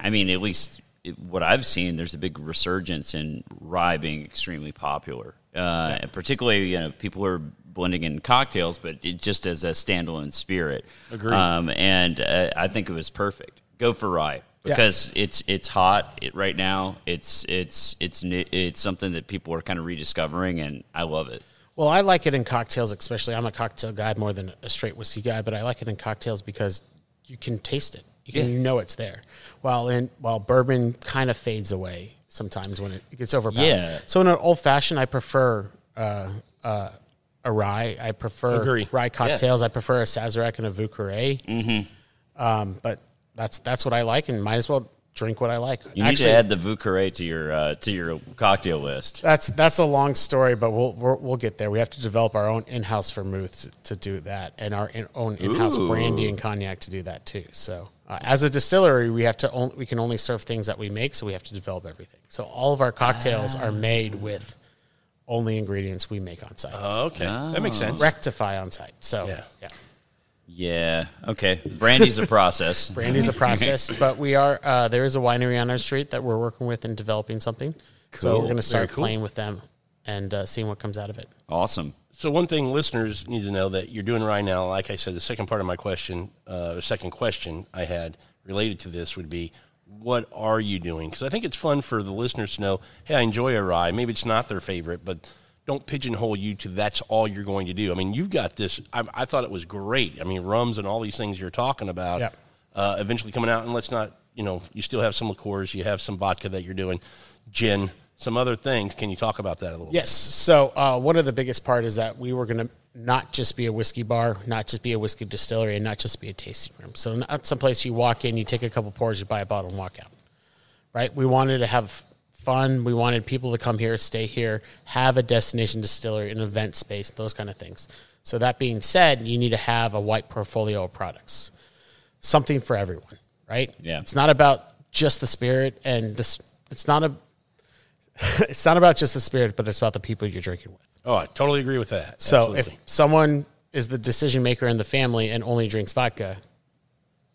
I mean, at least what I've seen, there's a big resurgence in rye being extremely popular. Uh, and particularly, you know, people are blending in cocktails, but it just as a standalone spirit. Agreed. Um, and uh, I think it was perfect. Go for rye. because it's it's hot it, right now. It's it's it's it's something that people are kind of rediscovering, and I love it. Well, I like it in cocktails, especially. I'm a cocktail guy more than a straight whiskey guy, but I like it in cocktails because you can taste it. You can, Yeah. you know it's there. While in while bourbon kind of fades away sometimes when it, gets overpowered. Yeah. So in an old fashioned, I prefer uh, uh, a rye. I prefer Agree. rye cocktails. I prefer a Sazerac and a Vieux Carré. Mm-hmm. Um, but that's that's what I like, and might as well drink what I like. You need to add the Vieux Carré to your uh, to your cocktail list. That's that's a long story, but we'll we'll, we'll get there. We have to develop our own in-house vermouth to, to do that, and our in, own in-house Ooh. brandy and cognac to do that too. So, uh, as a distillery, we have to on, we can only serve things that we make, so we have to develop everything. So, all of our cocktails are made with only ingredients we make on site, Oh, okay, that makes sense. rectify on site. So, Yeah. yeah. Yeah. Okay. Brandy's a process. Brandy's a process, but we are uh, there is a winery on our street that we're working with and developing something. So Cool. we're going to start Very cool. playing with them and uh, seeing what comes out of it. Awesome. So one thing listeners need to know that you're doing right now, like I said, the second part of my question, uh, the second question I had related to this would be, what are you doing? Because I think it's fun for the listeners to know, hey, I enjoy a rye. Maybe it's not their favorite, but don't pigeonhole you to that's all you're going to do. I mean, you've got this. I, I thought it was great. I mean, rums and all these things you're talking about, Yep. uh, eventually coming out. And let's not, you know, you still have some liqueurs, you have some vodka that you're doing, gin, some other things. Can you talk about that a little? Yes. So uh, one of the biggest part is that we were going to not just be a whiskey bar, not just be a whiskey distillery, and not just be a tasting room. So not someplace you walk in, you take a couple pours, you buy a bottle, and walk out. Right. We wanted to have fun. We wanted people to come here, stay here, have a destination distillery, an event space, those kind of things. So that being said, you need to have a white portfolio of products, something for everyone. Right. Yeah. It's not about just the spirit, and this. It's not a. it's not about just the spirit, but it's about the people you're drinking with. Oh, I totally agree with that. So Absolutely. if someone is the decision maker in the family and only drinks vodka,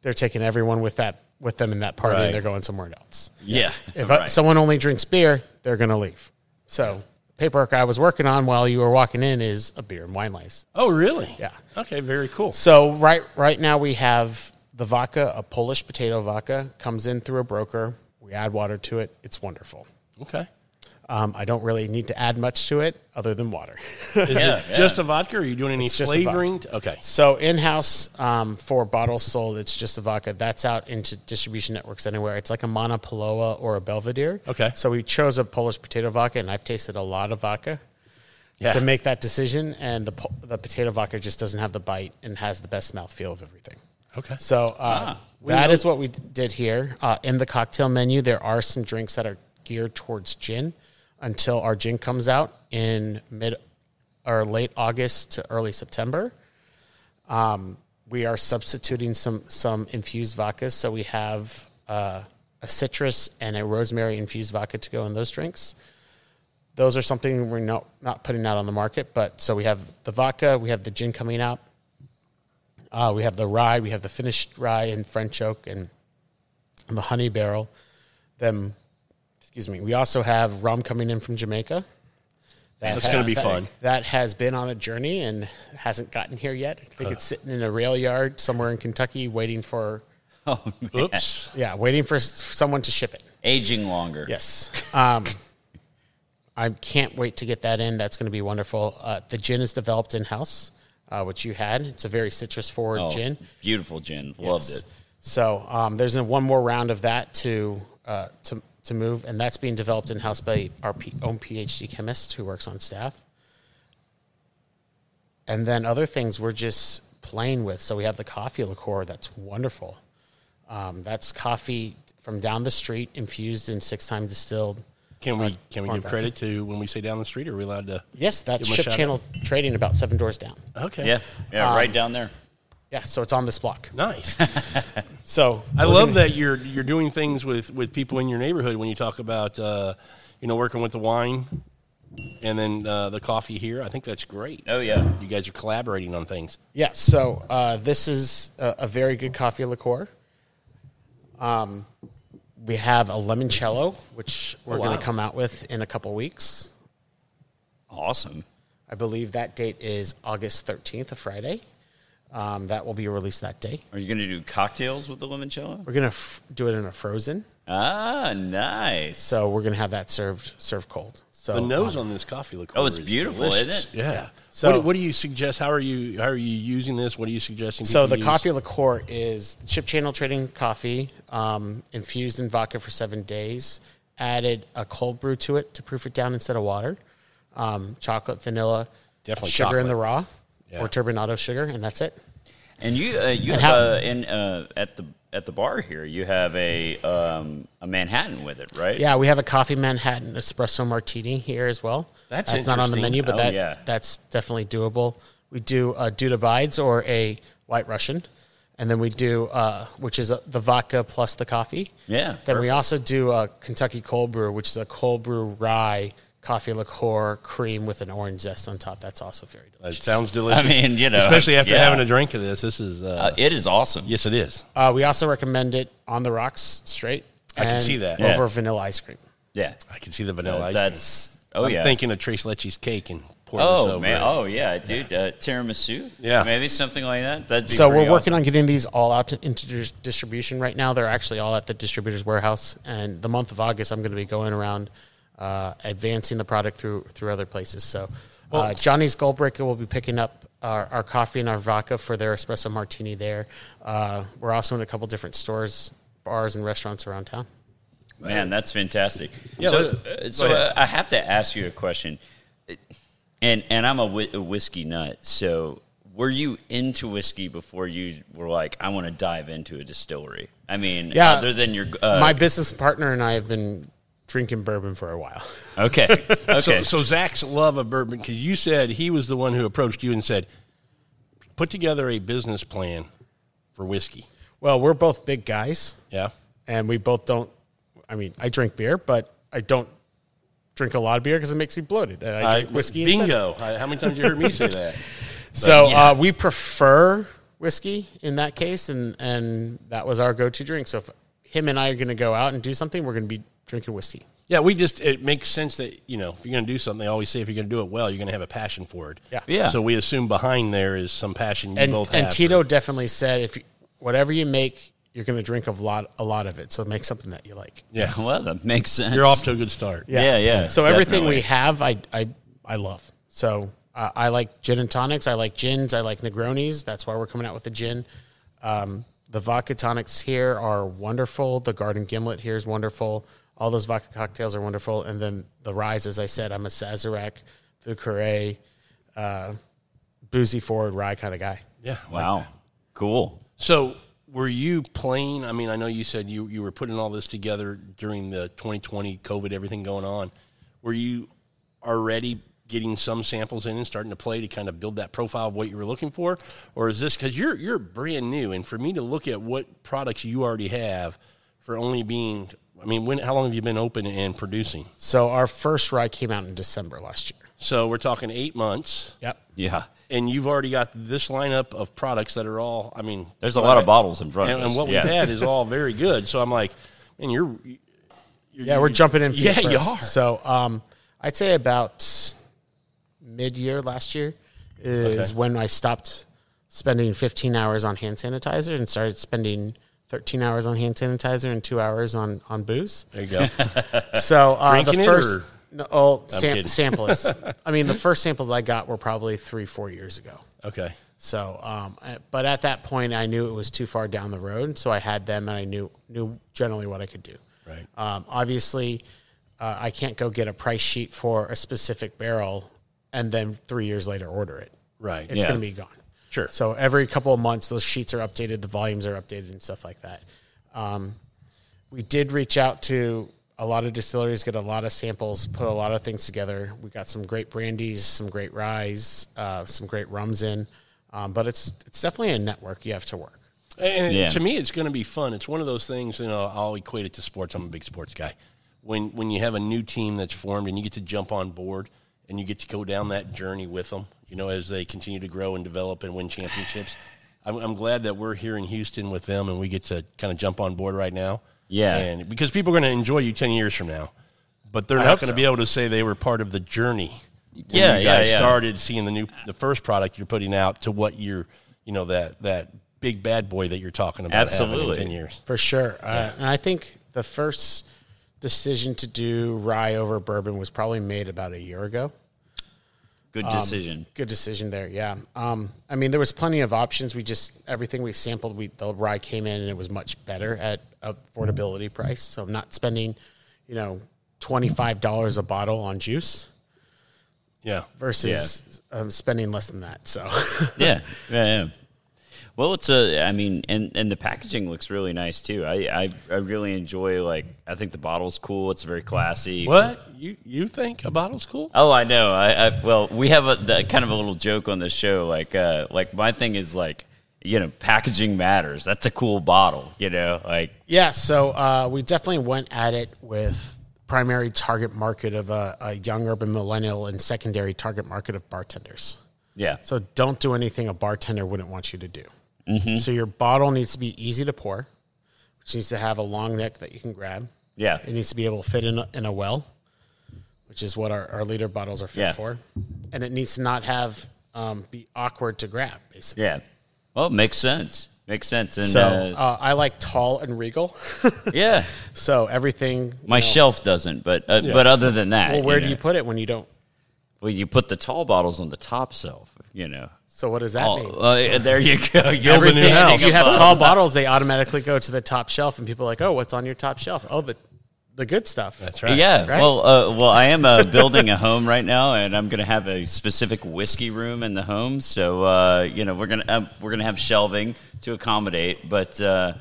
they're taking everyone with that with them in that party Right. and they're going somewhere else. Yeah. If uh, Right. someone only drinks beer, they're going to leave. So paperwork I was working on while you were walking in is a beer and wine license. Oh, really? Yeah. Okay, very cool. So right right now we have the vodka, a Polish potato vodka, comes in through a broker. We add water to it. It's wonderful. Okay. Um, I don't really need to add much to it other than water. Is Yeah, it yeah. just a vodka? Or are you doing any It's flavoring? Okay. So in house um, for bottles sold, it's just a vodka. That's out into distribution networks anywhere. It's like a Mana Paloa or a Belvedere. Okay. So we chose a Polish potato vodka, and I've tasted a lot of vodka Yeah. to make that decision. And the po- the potato vodka just doesn't have the bite and has the best mouthfeel of everything. Okay. So uh, that is what we did here. Uh, in the cocktail menu, there are some drinks that are geared towards gin until our gin comes out in mid or late August to early September. Um, we are substituting some some infused vodkas, so we have uh, a citrus and a rosemary infused vodka to go in those drinks. Those are something we're not not putting out on the market, but so we have the vodka, we have the gin coming out, uh, we have the rye, we have the finished rye and French oak and, and the honey barrel. Then, excuse me, we also have rum coming in from Jamaica. That That's gonna be that- fun. That has been on a journey and hasn't gotten here yet. I think it's sitting in a rail yard somewhere in Kentucky, waiting for Oh, man. Oops. yeah, waiting for someone to ship it. Aging longer. Yes. Um, I can't wait to get that in. That's going to be wonderful. Uh, the gin is developed in house, uh, which you had. It's a very citrus forward Oh, gin. Beautiful gin. Loved Yes. it. So um, there's a, one more round of that to uh, to to move, and that's being developed in house by our P- own PhD chemist who works on staff. And then other things we're just playing with. So we have the coffee liqueur that's wonderful. Um, that's coffee from down the street, infused and six time distilled. Can we can we give back. credit to when we say down the street? Are we allowed to? Yes, that's Give 'em a Ship shout Channel Trading about seven doors down. Okay. Yeah. Yeah. Um, right down there. Yeah, so it's on this block. Nice. So I love gonna- that you're you're doing things with with people in your neighborhood when you talk about uh, you know working with the wine and then uh, the coffee here. I think that's great. Oh yeah. You guys are collaborating on things. Yeah, so uh, this is a, a very good coffee liqueur. Um, we have a limoncello, which we're Oh, going to come out with in a couple weeks. Awesome. I believe that date is August 13th, a Friday. Um, that will be released that day. Are you going to do cocktails with the limoncello? We're gonna f- do it in a frozen, Ah, nice. so we're gonna have that served served cold. So The nose um, on this coffee liqueur. Oh, it's is beautiful, delicious. isn't it? Yeah. So- what, what do you suggest? How are you? How are you using this? What are you suggesting? So the use? coffee liqueur is the chip channel trading coffee, um, infused in vodka for seven days. Added a cold brew to it to proof it down instead of water. Um, chocolate, vanilla, Definitely sugar in the raw, Yeah. or turbinado sugar, and that's it. And you, uh, you And have how- uh, in uh, at the at the bar here, you have a um, a Manhattan with it, right? Yeah, we have a coffee Manhattan espresso martini here as well. That's not on the menu, but Oh, that yeah. that's definitely doable. We do a Dude Abides or a White Russian, and then we do uh, which is uh the vodka plus the coffee. Yeah, Then we also do a Kentucky cold brew, which is a cold brew rye coffee liqueur cream with an orange zest on top. That's also very That delicious. sounds delicious. I mean, you know, especially after yeah. having a drink of this. This is. Uh, Uh, it is awesome. yes, it is. Uh, we also recommend it on the rocks straight. I can see that. over Yeah. vanilla ice cream. Yeah, I can see the vanilla. Uh, ice that's cream. oh I'm yeah. thinking of tres leches cake and pouring this oh over. man, it. oh yeah, dude, uh, tiramisu. Yeah. maybe something like that. That'd be So we're working awesome. on getting these all out to, into distribution right now. They're actually all at the distributor's warehouse, and the month of August, I'm going to be going around uh, advancing the product through through other places. So uh, Johnny's Gold Brick will be picking up our, our coffee and our vodka for their espresso martini there. Uh, we're also in a couple different stores, bars, and restaurants around town. Man, that's fantastic. Yeah, so, let- uh, so uh, I have to ask you a question, and and I'm a, whi- a whiskey nut. So, were you into whiskey before you were like, I want to dive into a distillery? I mean, Yeah. other than your uh, My business partner and I have been drinking bourbon for a while. okay, okay, So, so Zach's love of bourbon because you said he was the one who approached you and said, "Put together a business plan for whiskey." Well, we're both big guys. Yeah. and we both don't. I mean, I drink beer, but I don't drink a lot of beer because it makes me bloated. And I drink whiskey. instead. Bingo. I- How many times you heard me say that? So yeah. uh, we prefer whiskey in that case, and and that was our go-to drink. So if him and I are going to go out and do something, we're going to be drinking whiskey. Yeah, we just it makes sense that you know if you're going to do something, they always say if you're going to do it well, you're going to have a passion for it. Yeah. Yeah. So we assume behind there is some passion you And both and have. Tito definitely said if you, whatever you make, you're going to drink a lot a lot of it. So make something that you like. yeah, well, that makes sense. you're off to a good start. Yeah, yeah, So everything definitely. we have, I I I love. So uh, I like gin and tonics. I like gins. I like Negronis. That's why we're coming out with the gin. Um, the vodka tonics here are wonderful. The garden gimlet here is wonderful. All those vodka cocktails are wonderful. And then the rise, as I said, I'm a Sazerac, Vieux Carré, uh, boozy forward rye kind of guy. Yeah. Wow, cool. So were you playing? I mean, I know you said you you were putting all this together during the 2020 COVID, everything going on. Were you already getting some samples in and starting to play to kind of build that profile of what you were looking for, or is this because you're you're brand new? And for me to look at what products you already have for only being, I mean, when how long have you been open and producing? So our first rye came out in December last year. So we're talking eight months, Yep. Yeah, and you've already got this lineup of products that are all. I mean, there's a lot of bottles in front and, of us. and what yeah. we've had is all very good. So I'm like, man, you're, you're Yeah, we're jumping in. feet Yeah, you are. So, um, I'd say about mid-year last year is Okay. when I stopped spending 15 hours on hand sanitizer and started spending 13 hours on hand sanitizer and two hours on on booze. There you go. So uh, the first, no, oh, sam- samples. I mean, the first samples I got were probably three, four years ago. okay. So, um, but at that point, I knew it was too far down the road. So I had them, and I knew knew generally what I could do. Right. Um, obviously, uh, I can't go get a price sheet for a specific barrel and then three years later order it. Right. It's Yeah. going to be gone. Sure. So every couple of months, those sheets are updated, the volumes are updated, and stuff like that. Um, we did reach out to a lot of distilleries, get a lot of samples, put a lot of things together. We got some great brandies, some great ryes, uh, some great rums in, um, but it's it's definitely a network you have to work. And Yeah. to me, it's going to be fun. It's one of those things. You know, I'll equate it to sports. I'm a big sports guy. When when you have a new team that's formed and you get to jump on board and you get to go down that journey with them, you know, as they continue to grow and develop and win championships. I'm, I'm glad that we're here in Houston with them and we get to kind of jump on board right now. Yeah. and because people are going to enjoy you ten years from now, but they're I not going to so. be able to say they were part of the journey. when Yeah, you yeah, guys yeah. started seeing the new the first product you're putting out to what you're you know that that big bad boy that you're talking about Absolutely. in ten years. For sure. Uh, and I think the first decision to do rye over bourbon was probably made about a year ago. Good Um, decision. Good decision there. Yeah. Um, I mean, there was plenty of options. We just everything we sampled, we the rye came in and it was much better at affordability price. So I'm not spending, you know, twenty five dollars a bottle on juice Yeah. versus um, spending less than that. So yeah, yeah, yeah. Well, it's a. I mean, and and the packaging looks really nice too. I I, I really enjoy like. I think the bottle's cool. It's very classy. What you you think a bottle's cool? Oh, I know. I, I well, we have a the, kind of a little joke on the show. Like, uh, like my thing is like, you know, packaging matters. That's a cool bottle. You know, like Yeah, so uh, we definitely went at it with primary target market of a, a young urban millennial and secondary target market of bartenders. yeah, So don't do anything a bartender wouldn't want you to do. Mm-hmm. So your bottle needs to be easy to pour, which needs to have a long neck that you can grab. yeah, It needs to be able to fit in a, in a well, which is what our, our liter bottles are fit Yeah. for. And it needs to not have um, be awkward to grab, basically. yeah. Well, it makes sense. Makes sense. And So uh, uh, I like tall and regal. yeah, so everything. my know- shelf doesn't. But uh, but other than that, Well, where do know, you put it when you don't? Well, you put the tall bottles on the top shelf. You know. So what does that mean? Oh, uh, there you go. You're Build a standing if you have tall bottles, they automatically go to the top shelf, and people are like, "Oh, what's on your top shelf? Oh, the the good stuff." That's right. Yeah, Right? well, uh, well, I am uh, building a home right now, and I'm going to have a specific whiskey room in the home. So, uh, you know, we're gonna um, we're gonna have shelving to accommodate, but uh,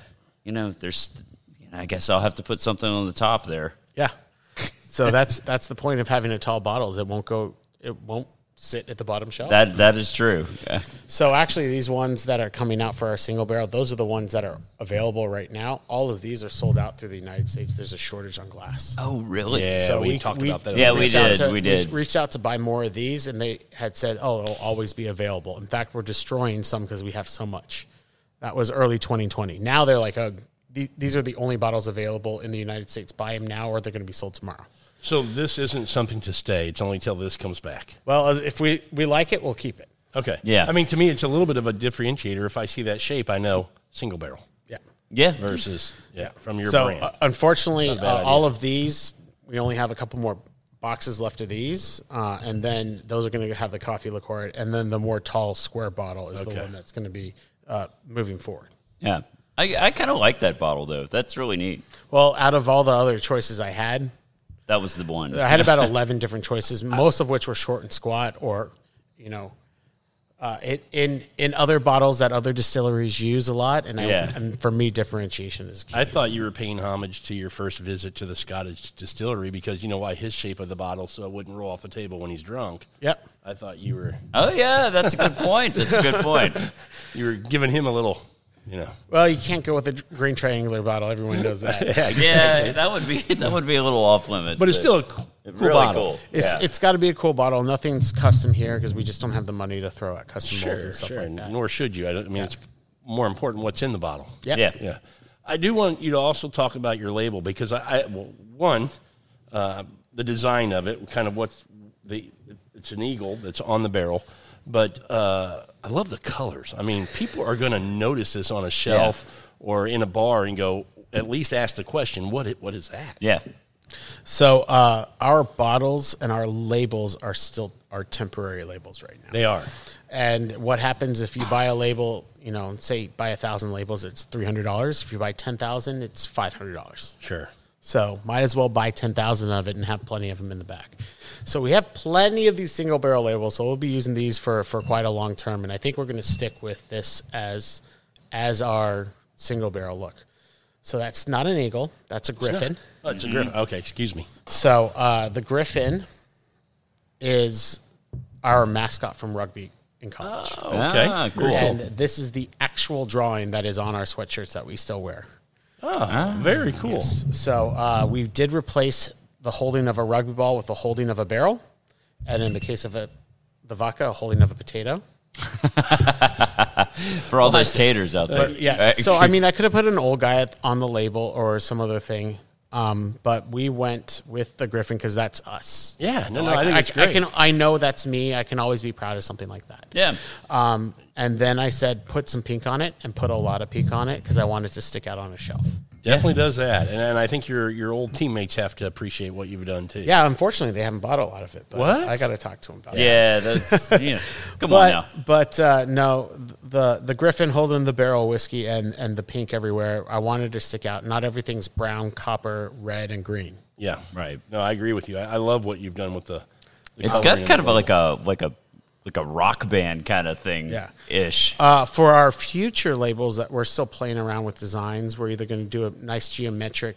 you know, there's, you know, I guess I'll have to put something on the top there. Yeah. So that's that's the point of having a tall bottle. Is it won't go. It won't sit at the bottom shelf. That that is true. Yeah. so actually, these ones that are coming out for our single barrel, those are the ones that are available right now. All of these are sold out through the United States. There's a shortage on glass. Oh, really? Yeah, So we, we- talked we- about that. Yeah, we reached out did, to- we did. reached out to buy more of these, and they had said, "Oh, it'll always be available." In fact, we're destroying some because we have so much. That was early 2020. Now they're like, "Oh, the- these are the only bottles available in the United States. Buy them now, or they're going to be sold tomorrow." So this isn't something to stay. It's only till this comes back. Well, if we we like it, we'll keep it. Okay. Yeah. I mean, to me, it's a little bit of a differentiator. If I see that shape, I know single barrel Yeah. Yeah. versus yeah from your so brand. uh, unfortunately, uh, all of these we only have a couple more boxes left of these, uh, and then those are going to have the coffee liqueur, and then the more tall square bottle is the one that's going to be uh, moving forward. Yeah. I, I kind of like that bottle though. That's really neat. Well, out of all the other choices I had, That was the one. I had about eleven different choices, most of which were short and squat, or you know, uh, it, in in other bottles that other distilleries use a lot, and I, Yeah. and for me, differentiation is key. I thought you were paying homage to your first visit to the Scottish distillery because you know why his shape of the bottle so it wouldn't roll off the table when he's drunk. Yep. I thought you were Oh yeah, that's a good point. That's a good point. you were giving him a little, you know. Well, you can't go with a green triangular bottle. Everyone knows that. Yeah, that would be that would be a little off limits. But it's still a cool really bottle. cool. It's yeah. it's got to be a cool bottle. Nothing's custom here because we just don't have the money to throw at custom molds and stuff sure. like that. Nor should you. I, don't, I mean, it's more important what's in the bottle. Yep. yeah. Yeah. I do want you to also talk about your label because I, I well, one, uh, the design of it, kind of what's the, it's an eagle that's on the barrel, but uh, I love the colors. I mean, people are going to notice this on a shelf or in a bar and go, at least ask the question, what, it, what is that? Yeah. So uh, our bottles and our labels are still are temporary labels right now. They are. And what happens if you buy a label? You know, say buy a thousand labels, it's three hundred dollars. If you buy ten thousand, it's five hundred dollars. Sure. So might as well buy ten thousand of it and have plenty of them in the back. So we have plenty of these single barrel labels. So we'll be using these for for quite a long term, and I think we're going to stick with this as as our single barrel look. So that's not an eagle. That's a griffin. Oh, it's a griffin. Okay, excuse me. So uh, the griffin is our mascot from rugby in college. Okay. Ah, cool. And this is the actual drawing that is on our sweatshirts that we still wear. Ah, very cool. So uh, we did replace the holding of a rugby ball with the holding of a barrel, and in the case of a, the vodka, a holding of a potato. For all those taters out there. But yes, so I mean, I could have put an old guy on the label or some other thing, Um, but we went with the Griffin because that's us. Yeah, no, no, I, I think I, it's I great. can. I know that's me. I can always be proud of something like that. Yeah. Um, and then I said, put some pink on it and put a lot of pink on it because I wanted to stick out on a shelf. Definitely does that, and, and I think your your old teammates have to appreciate what you've done too. Yeah, unfortunately, they haven't bought a lot of it. But What? I got to talk to them about it. Yeah, that's you know, come on But now. but uh, no, the the Griffin holding the barrel whiskey and and the pink everywhere. I wanted to stick out. Not everything's brown, copper, red, and green. yeah, Right. No, I agree with you. I, I love what you've done with the. the It's coloring got kind of a, like a like a like a rock band kind of thing. Yeah. Ish. Uh, for our future labels that we're still playing around with designs, we're either going to do a nice geometric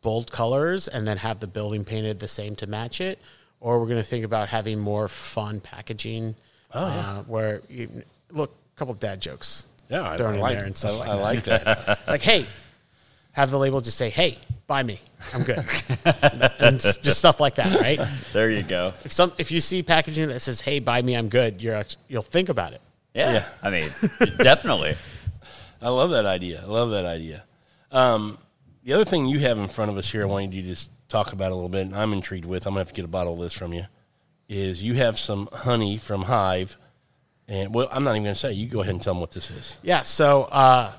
bold colors and then have the building painted the same to match it, or we're going to think about having more fun packaging. Oh, yeah. uh, where you look a couple dad jokes. Yeah, I, I thrown in like there and stuff I, like I that. like that. like, hey, have the label just say, "Hey, buy me, I'm good," and just stuff like that, right? there you go. If some if you see packaging that says, "Hey, buy me, I'm good," you're you'll think about it. Yeah. Yeah. I mean, definitely. I love that idea. I love that idea. Um, the other thing you have in front of us here, I wanted you to just talk about a little bit, and I'm intrigued with. I'm gonna have to get a bottle of this from you. Is you have some honey from Hive, and well, I'm not even gonna say. You go ahead and tell them what this is. Yeah. So uh,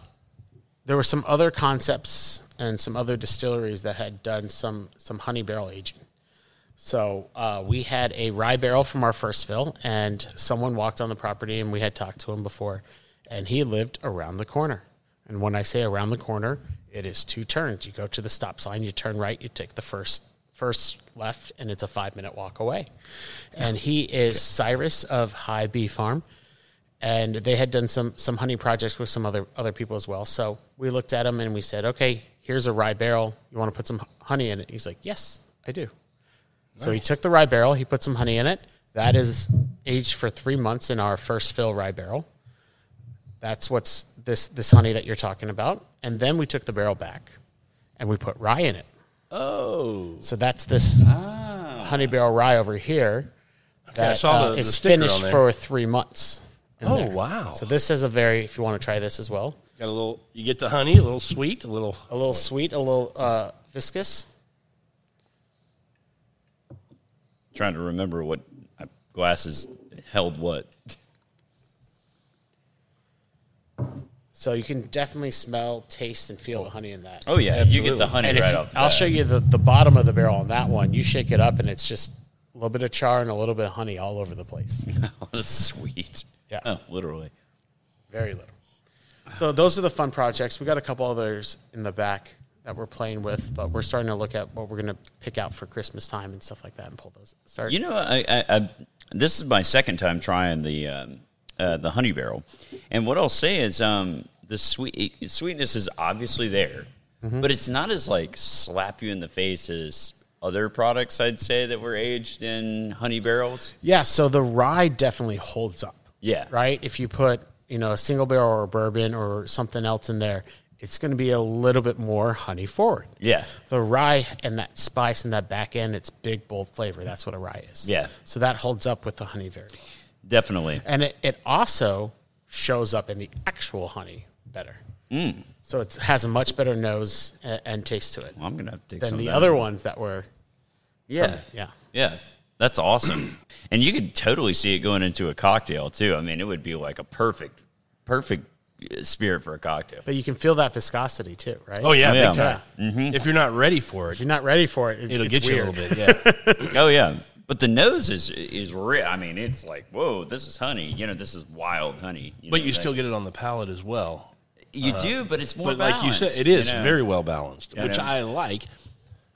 there were some other concepts and some other distilleries that had done some some honey barrel aging. So uh, we had a rye barrel from our first fill, and someone walked on the property, and we had talked to him before, and he lived around the corner. And when I say around the corner, it is two turns. You go to the stop sign, you turn right, you take the first first left, and it's a five minute walk away. And he is Cyrus of High Bee Farm and they had done some some honey projects with some other other people as well. So we looked at him and we said, "Okay, here's a rye barrel. You want to put some honey in it?" He's like, "Yes, I do." So he took the rye barrel, he put some honey in it. That is aged for three months in our first fill rye barrel. That's what's this this honey that you're talking about. And then we took the barrel back and we put rye in it. Oh, So that's this honey barrel rye over here that uh, is finished for three months. In Oh, there. wow. So this is a very, if you want to try this as well, got a little. You get the honey, a little sweet, a little. a little sweet, a little uh, viscous. Trying to remember what uh, glasses held what. So you can definitely smell, taste, and feel the honey in that. Oh yeah, you get the honey and right you- off. The I'll bat. show you the, the bottom of the barrel on that one. You shake it up, and it's just a little bit of char and a little bit of honey all over the place. That's sweet. Yeah. Oh, literally. Very little. So those are the fun projects. We got a couple others in the back that we're playing with, but we're starting to look at what we're going to pick out for Christmas time and stuff like that, and pull those. Start. You know, I, I, I this is my second time trying the um, uh, the honey barrel, and what I'll say is um, the sweet sweetness is obviously there, Mm-hmm. but it's not as like slap you in the face as other products. I'd say that were aged in honey barrels. Yeah, so the rye definitely holds up. Yeah. Right? If you put, you know, a single barrel or a bourbon or something else in there, it's going to be a little bit more honey forward. Yeah. The rye and that spice and that back end, it's big, bold flavor. That's what a rye is. Yeah. So that holds up with the honey very well. Definitely. And it, it also shows up in the actual honey better. Mm. So it has a much better nose and, and taste to it Well, I'm gonna have to take than the other ones that were, Yeah. yeah. Yeah, that's awesome. and you could totally see it going into a cocktail too. I mean, it would be like a perfect, perfect uh, spirit for a cocktail. But you can feel that viscosity too, right? Oh yeah, Oh, yeah. big time. If you're not ready for If it, you're not ready for it, it it'll it's get you a little bit. Yeah. oh yeah, but the nose is is real. I mean, it's like whoa, this is honey. You know, this is wild honey. but know, you that- still get it on the palate as well. you do, but it's more. But like you said, it is you know? very well balanced, Yeah, which know. I like.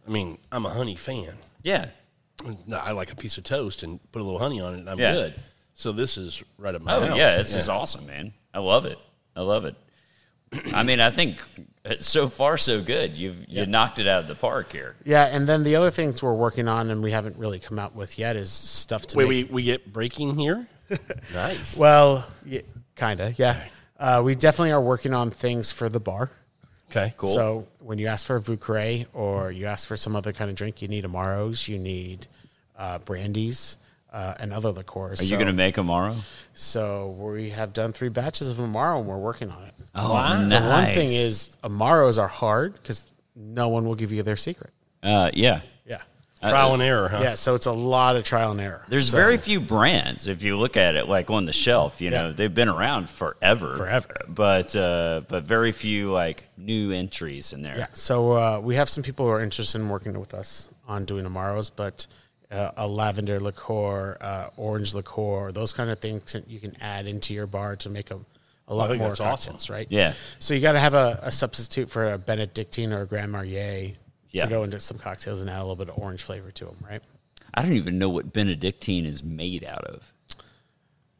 I mean, I'm a honey fan. yeah. No, I like a piece of toast and put a little honey on it, and I'm Yeah. good. So this is right up my Oh alley. yeah, this is awesome, man. I love it. I love it. I mean, I think uh, so far so good. You've you knocked it out of the park here. Yeah, and then the other things we're working on and we haven't really come out with yet is stuff to Wait, make. we, we get breaking here. nice. Well, yeah, kind of, yeah. Uh, we definitely are working on things for the bar. Okay, cool. So when you ask for a Vieux Carré or you ask for some other kind of drink, you need Amaros, you need uh, brandies, uh, and other liqueurs. Are you going to make Amaro? So we have done three batches of Amaro and we're working on it. Oh, The one thing is Amaros are hard because no one will give you their secret. Uh, yeah. Yeah. Trial and error, huh? Yeah, so it's a lot of trial and error. There's So- very few brands if you look at it like on the shelf. You know, Yeah. they've been around forever, Forever. But uh, but very few like new entries in there. Yeah, so uh, we have some people who are interested in working with us on doing amaros, but uh, a lavender liqueur, uh, orange liqueur, those kind of things that you can add into your bar to make a, a lot more that's awesome. cocktails, right? Yeah. So you got to have a, a substitute for a Benedictine or a Grand Marnier Yeah. to go into some cocktails and add a little bit of orange flavor to them, right? I don't even know what Benedictine is made out of.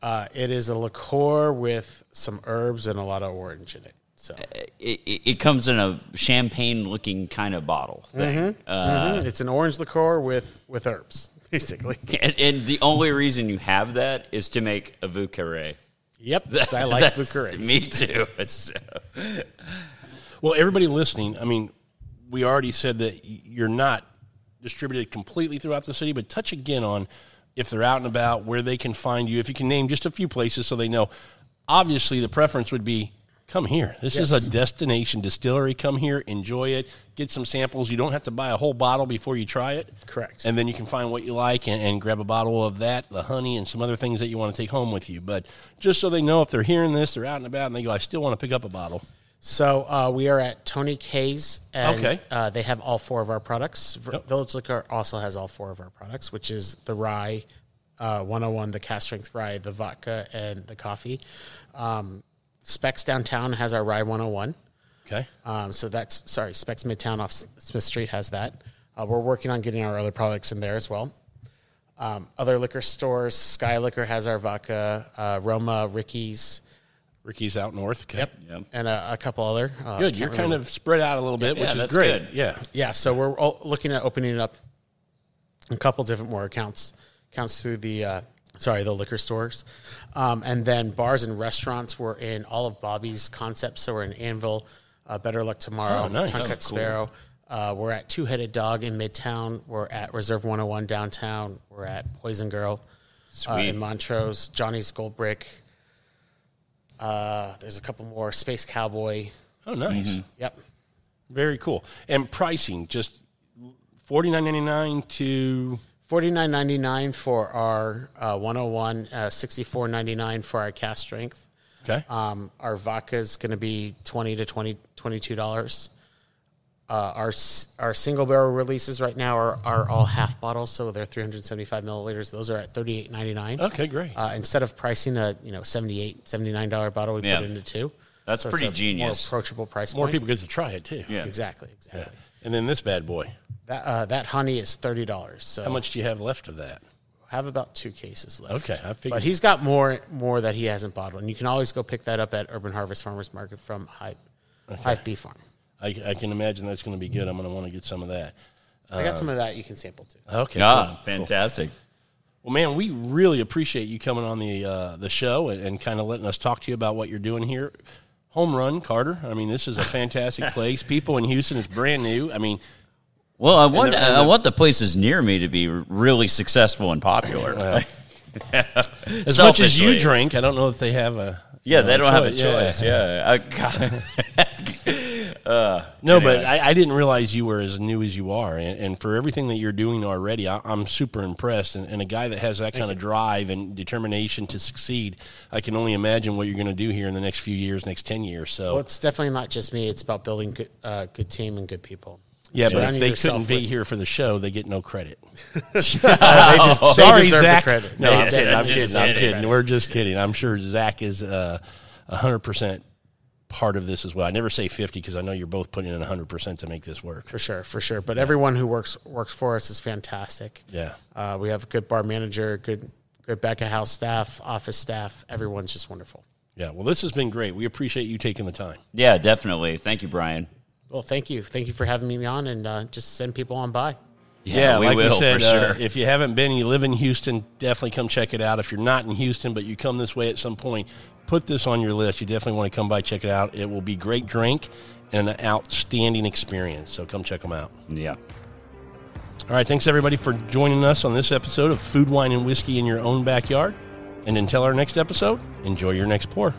Uh, it is a liqueur with some herbs and a lot of orange in it. So It, it, it comes in a champagne-looking kind of bottle thing, uh, Mhm. it's an orange liqueur with with herbs, basically. and, and the only reason you have that is to make a Vieux Carré. Yep, 'cause I like That's- Bucharest. Me too. It's, Well, everybody listening, I mean, we already said that you're not distributed completely throughout the city, but touch again on if they're out and about, where they can find you. If you can name just a few places so they know. Obviously, the preference would be come here. This is a destination distillery. Come here, enjoy it, get some samples. You don't have to buy a whole bottle before you try it. Correct. And then you can find what you like and, and grab a bottle of that, the honey, and some other things that you want to take home with you. But just so they know if they're hearing this, they're out and about, and they go, I still want to pick up a bottle. So uh, we are at Tony K's. And, Okay. Uh, they have all four of our products. V- Village Liquor also has all four of our products, which is the rye, uh, 101, the cask strength rye, the vodka, and the coffee. Um, Specs Downtown has our rye 101. Okay. Um, so that's, sorry, Specs Midtown off Smith Street has that. Uh, we're working on getting our other products in there as well. Um, other liquor stores, Sky Liquor has our vodka, uh, Roma, Ricky's, Ricky's out north. Okay. Yep. and a, a couple other. Uh, Good. You're remember. kind of spread out a little bit, Yeah, which is that's great. good. Yeah. Yeah, so we're all looking at opening it up a couple different more accounts accounts through the uh, sorry the liquor stores, um, and then bars and restaurants. We're in all of Bobby's concepts. So we're in Anvil, uh, Better Luck Tomorrow, Oh, nice. Tongue Cut cool. Sparrow. Uh, we're at Two Headed Dog in Midtown. We're at Reserve 101 downtown. We're at Poison Girl uh, in Montrose. Johnny's Gold Brick. Uh, there's a couple more. Space Cowboy. Oh, nice. Mm-hmm. Yep. Very cool. And pricing, just forty nine ninety nine to Forty nine ninety nine for our uh, 101, uh, sixty four ninety nine for our cask strength. okay. Um, our vodka is going to be twenty to 20 22 dollars. Uh, our our single barrel releases right now are, are all half bottles, so they're three hundred seventy five milliliters. Those are at thirty eight ninety nine. okay, great. Uh, instead of pricing a you know 78 79 dollar bottle, we Yeah. put it into two. That's it's pretty a genius. More approachable price. More point. people get to try it too. Yeah. Exactly. Exactly. And then this bad boy. That uh, that honey is thirty dollars. So How much do you have left of that? have about two cases left. Okay, I figured. But he's got more more that he hasn't bottled, and you can always go pick that up at Urban Harvest Farmers Market from Hype Hype Bee Farm. I, I can imagine that's going to be good. I'm going to want to get some of that. I got some of that you can sample too. Okay. ah, cool. fantastic. Well, man, we really appreciate you coming on the uh, the show and, and kind of letting us talk to you about what you're doing here. Home run, Carter. I mean, this is a fantastic place. People in Houston, it's brand new. I mean, Well, I want the- and I want the places near me to be really successful and popular. as much as you drink, I don't know if they have a Yeah, uh, they don't have a choice. Yeah. choice. Yeah, I, God. No, but I, I didn't realize you were as new as you are, and, and for everything that you're doing already, I, I'm super impressed. And, and a guy that has that kind of drive and determination to succeed, I can only imagine what you're going to do here in the next few years, next ten years. So Well, it's definitely not just me; it's about building good, uh, good team and good people. yeah, but if they couldn't be with- here for the show, they get no credit. They Sorry, deserve the Zach. credit. No, They I'm kidding. I'm kidding. I'm kidding. We're just kidding. I'm sure Zach is uh, hundred percent part of this as well. I never say fifty because I know you're both putting in hundred percent to make this work. for sure, for sure. But everyone who works works for us is fantastic. Yeah. uh, we have a good bar manager, good good back of house staff, office staff. Everyone's just wonderful. Yeah. Well, this has been great. We appreciate you taking the time. yeah, definitely. Thank you, Bryan. Well, thank you, thank you for having me on, and uh, just send people on by. Yeah, we like will we said, for sure. uh, if you haven't been, you live in Houston, definitely come check it out. If you're not in Houston, but you come this way at some point, put this on your list. You definitely want to come by, check it out. It will be great drink and an outstanding experience. So come check them out. yeah. All right, thanks everybody for joining us on this episode of Food, Wine, and Whiskey in Your Own Backyard. And until our next episode, enjoy your next pour.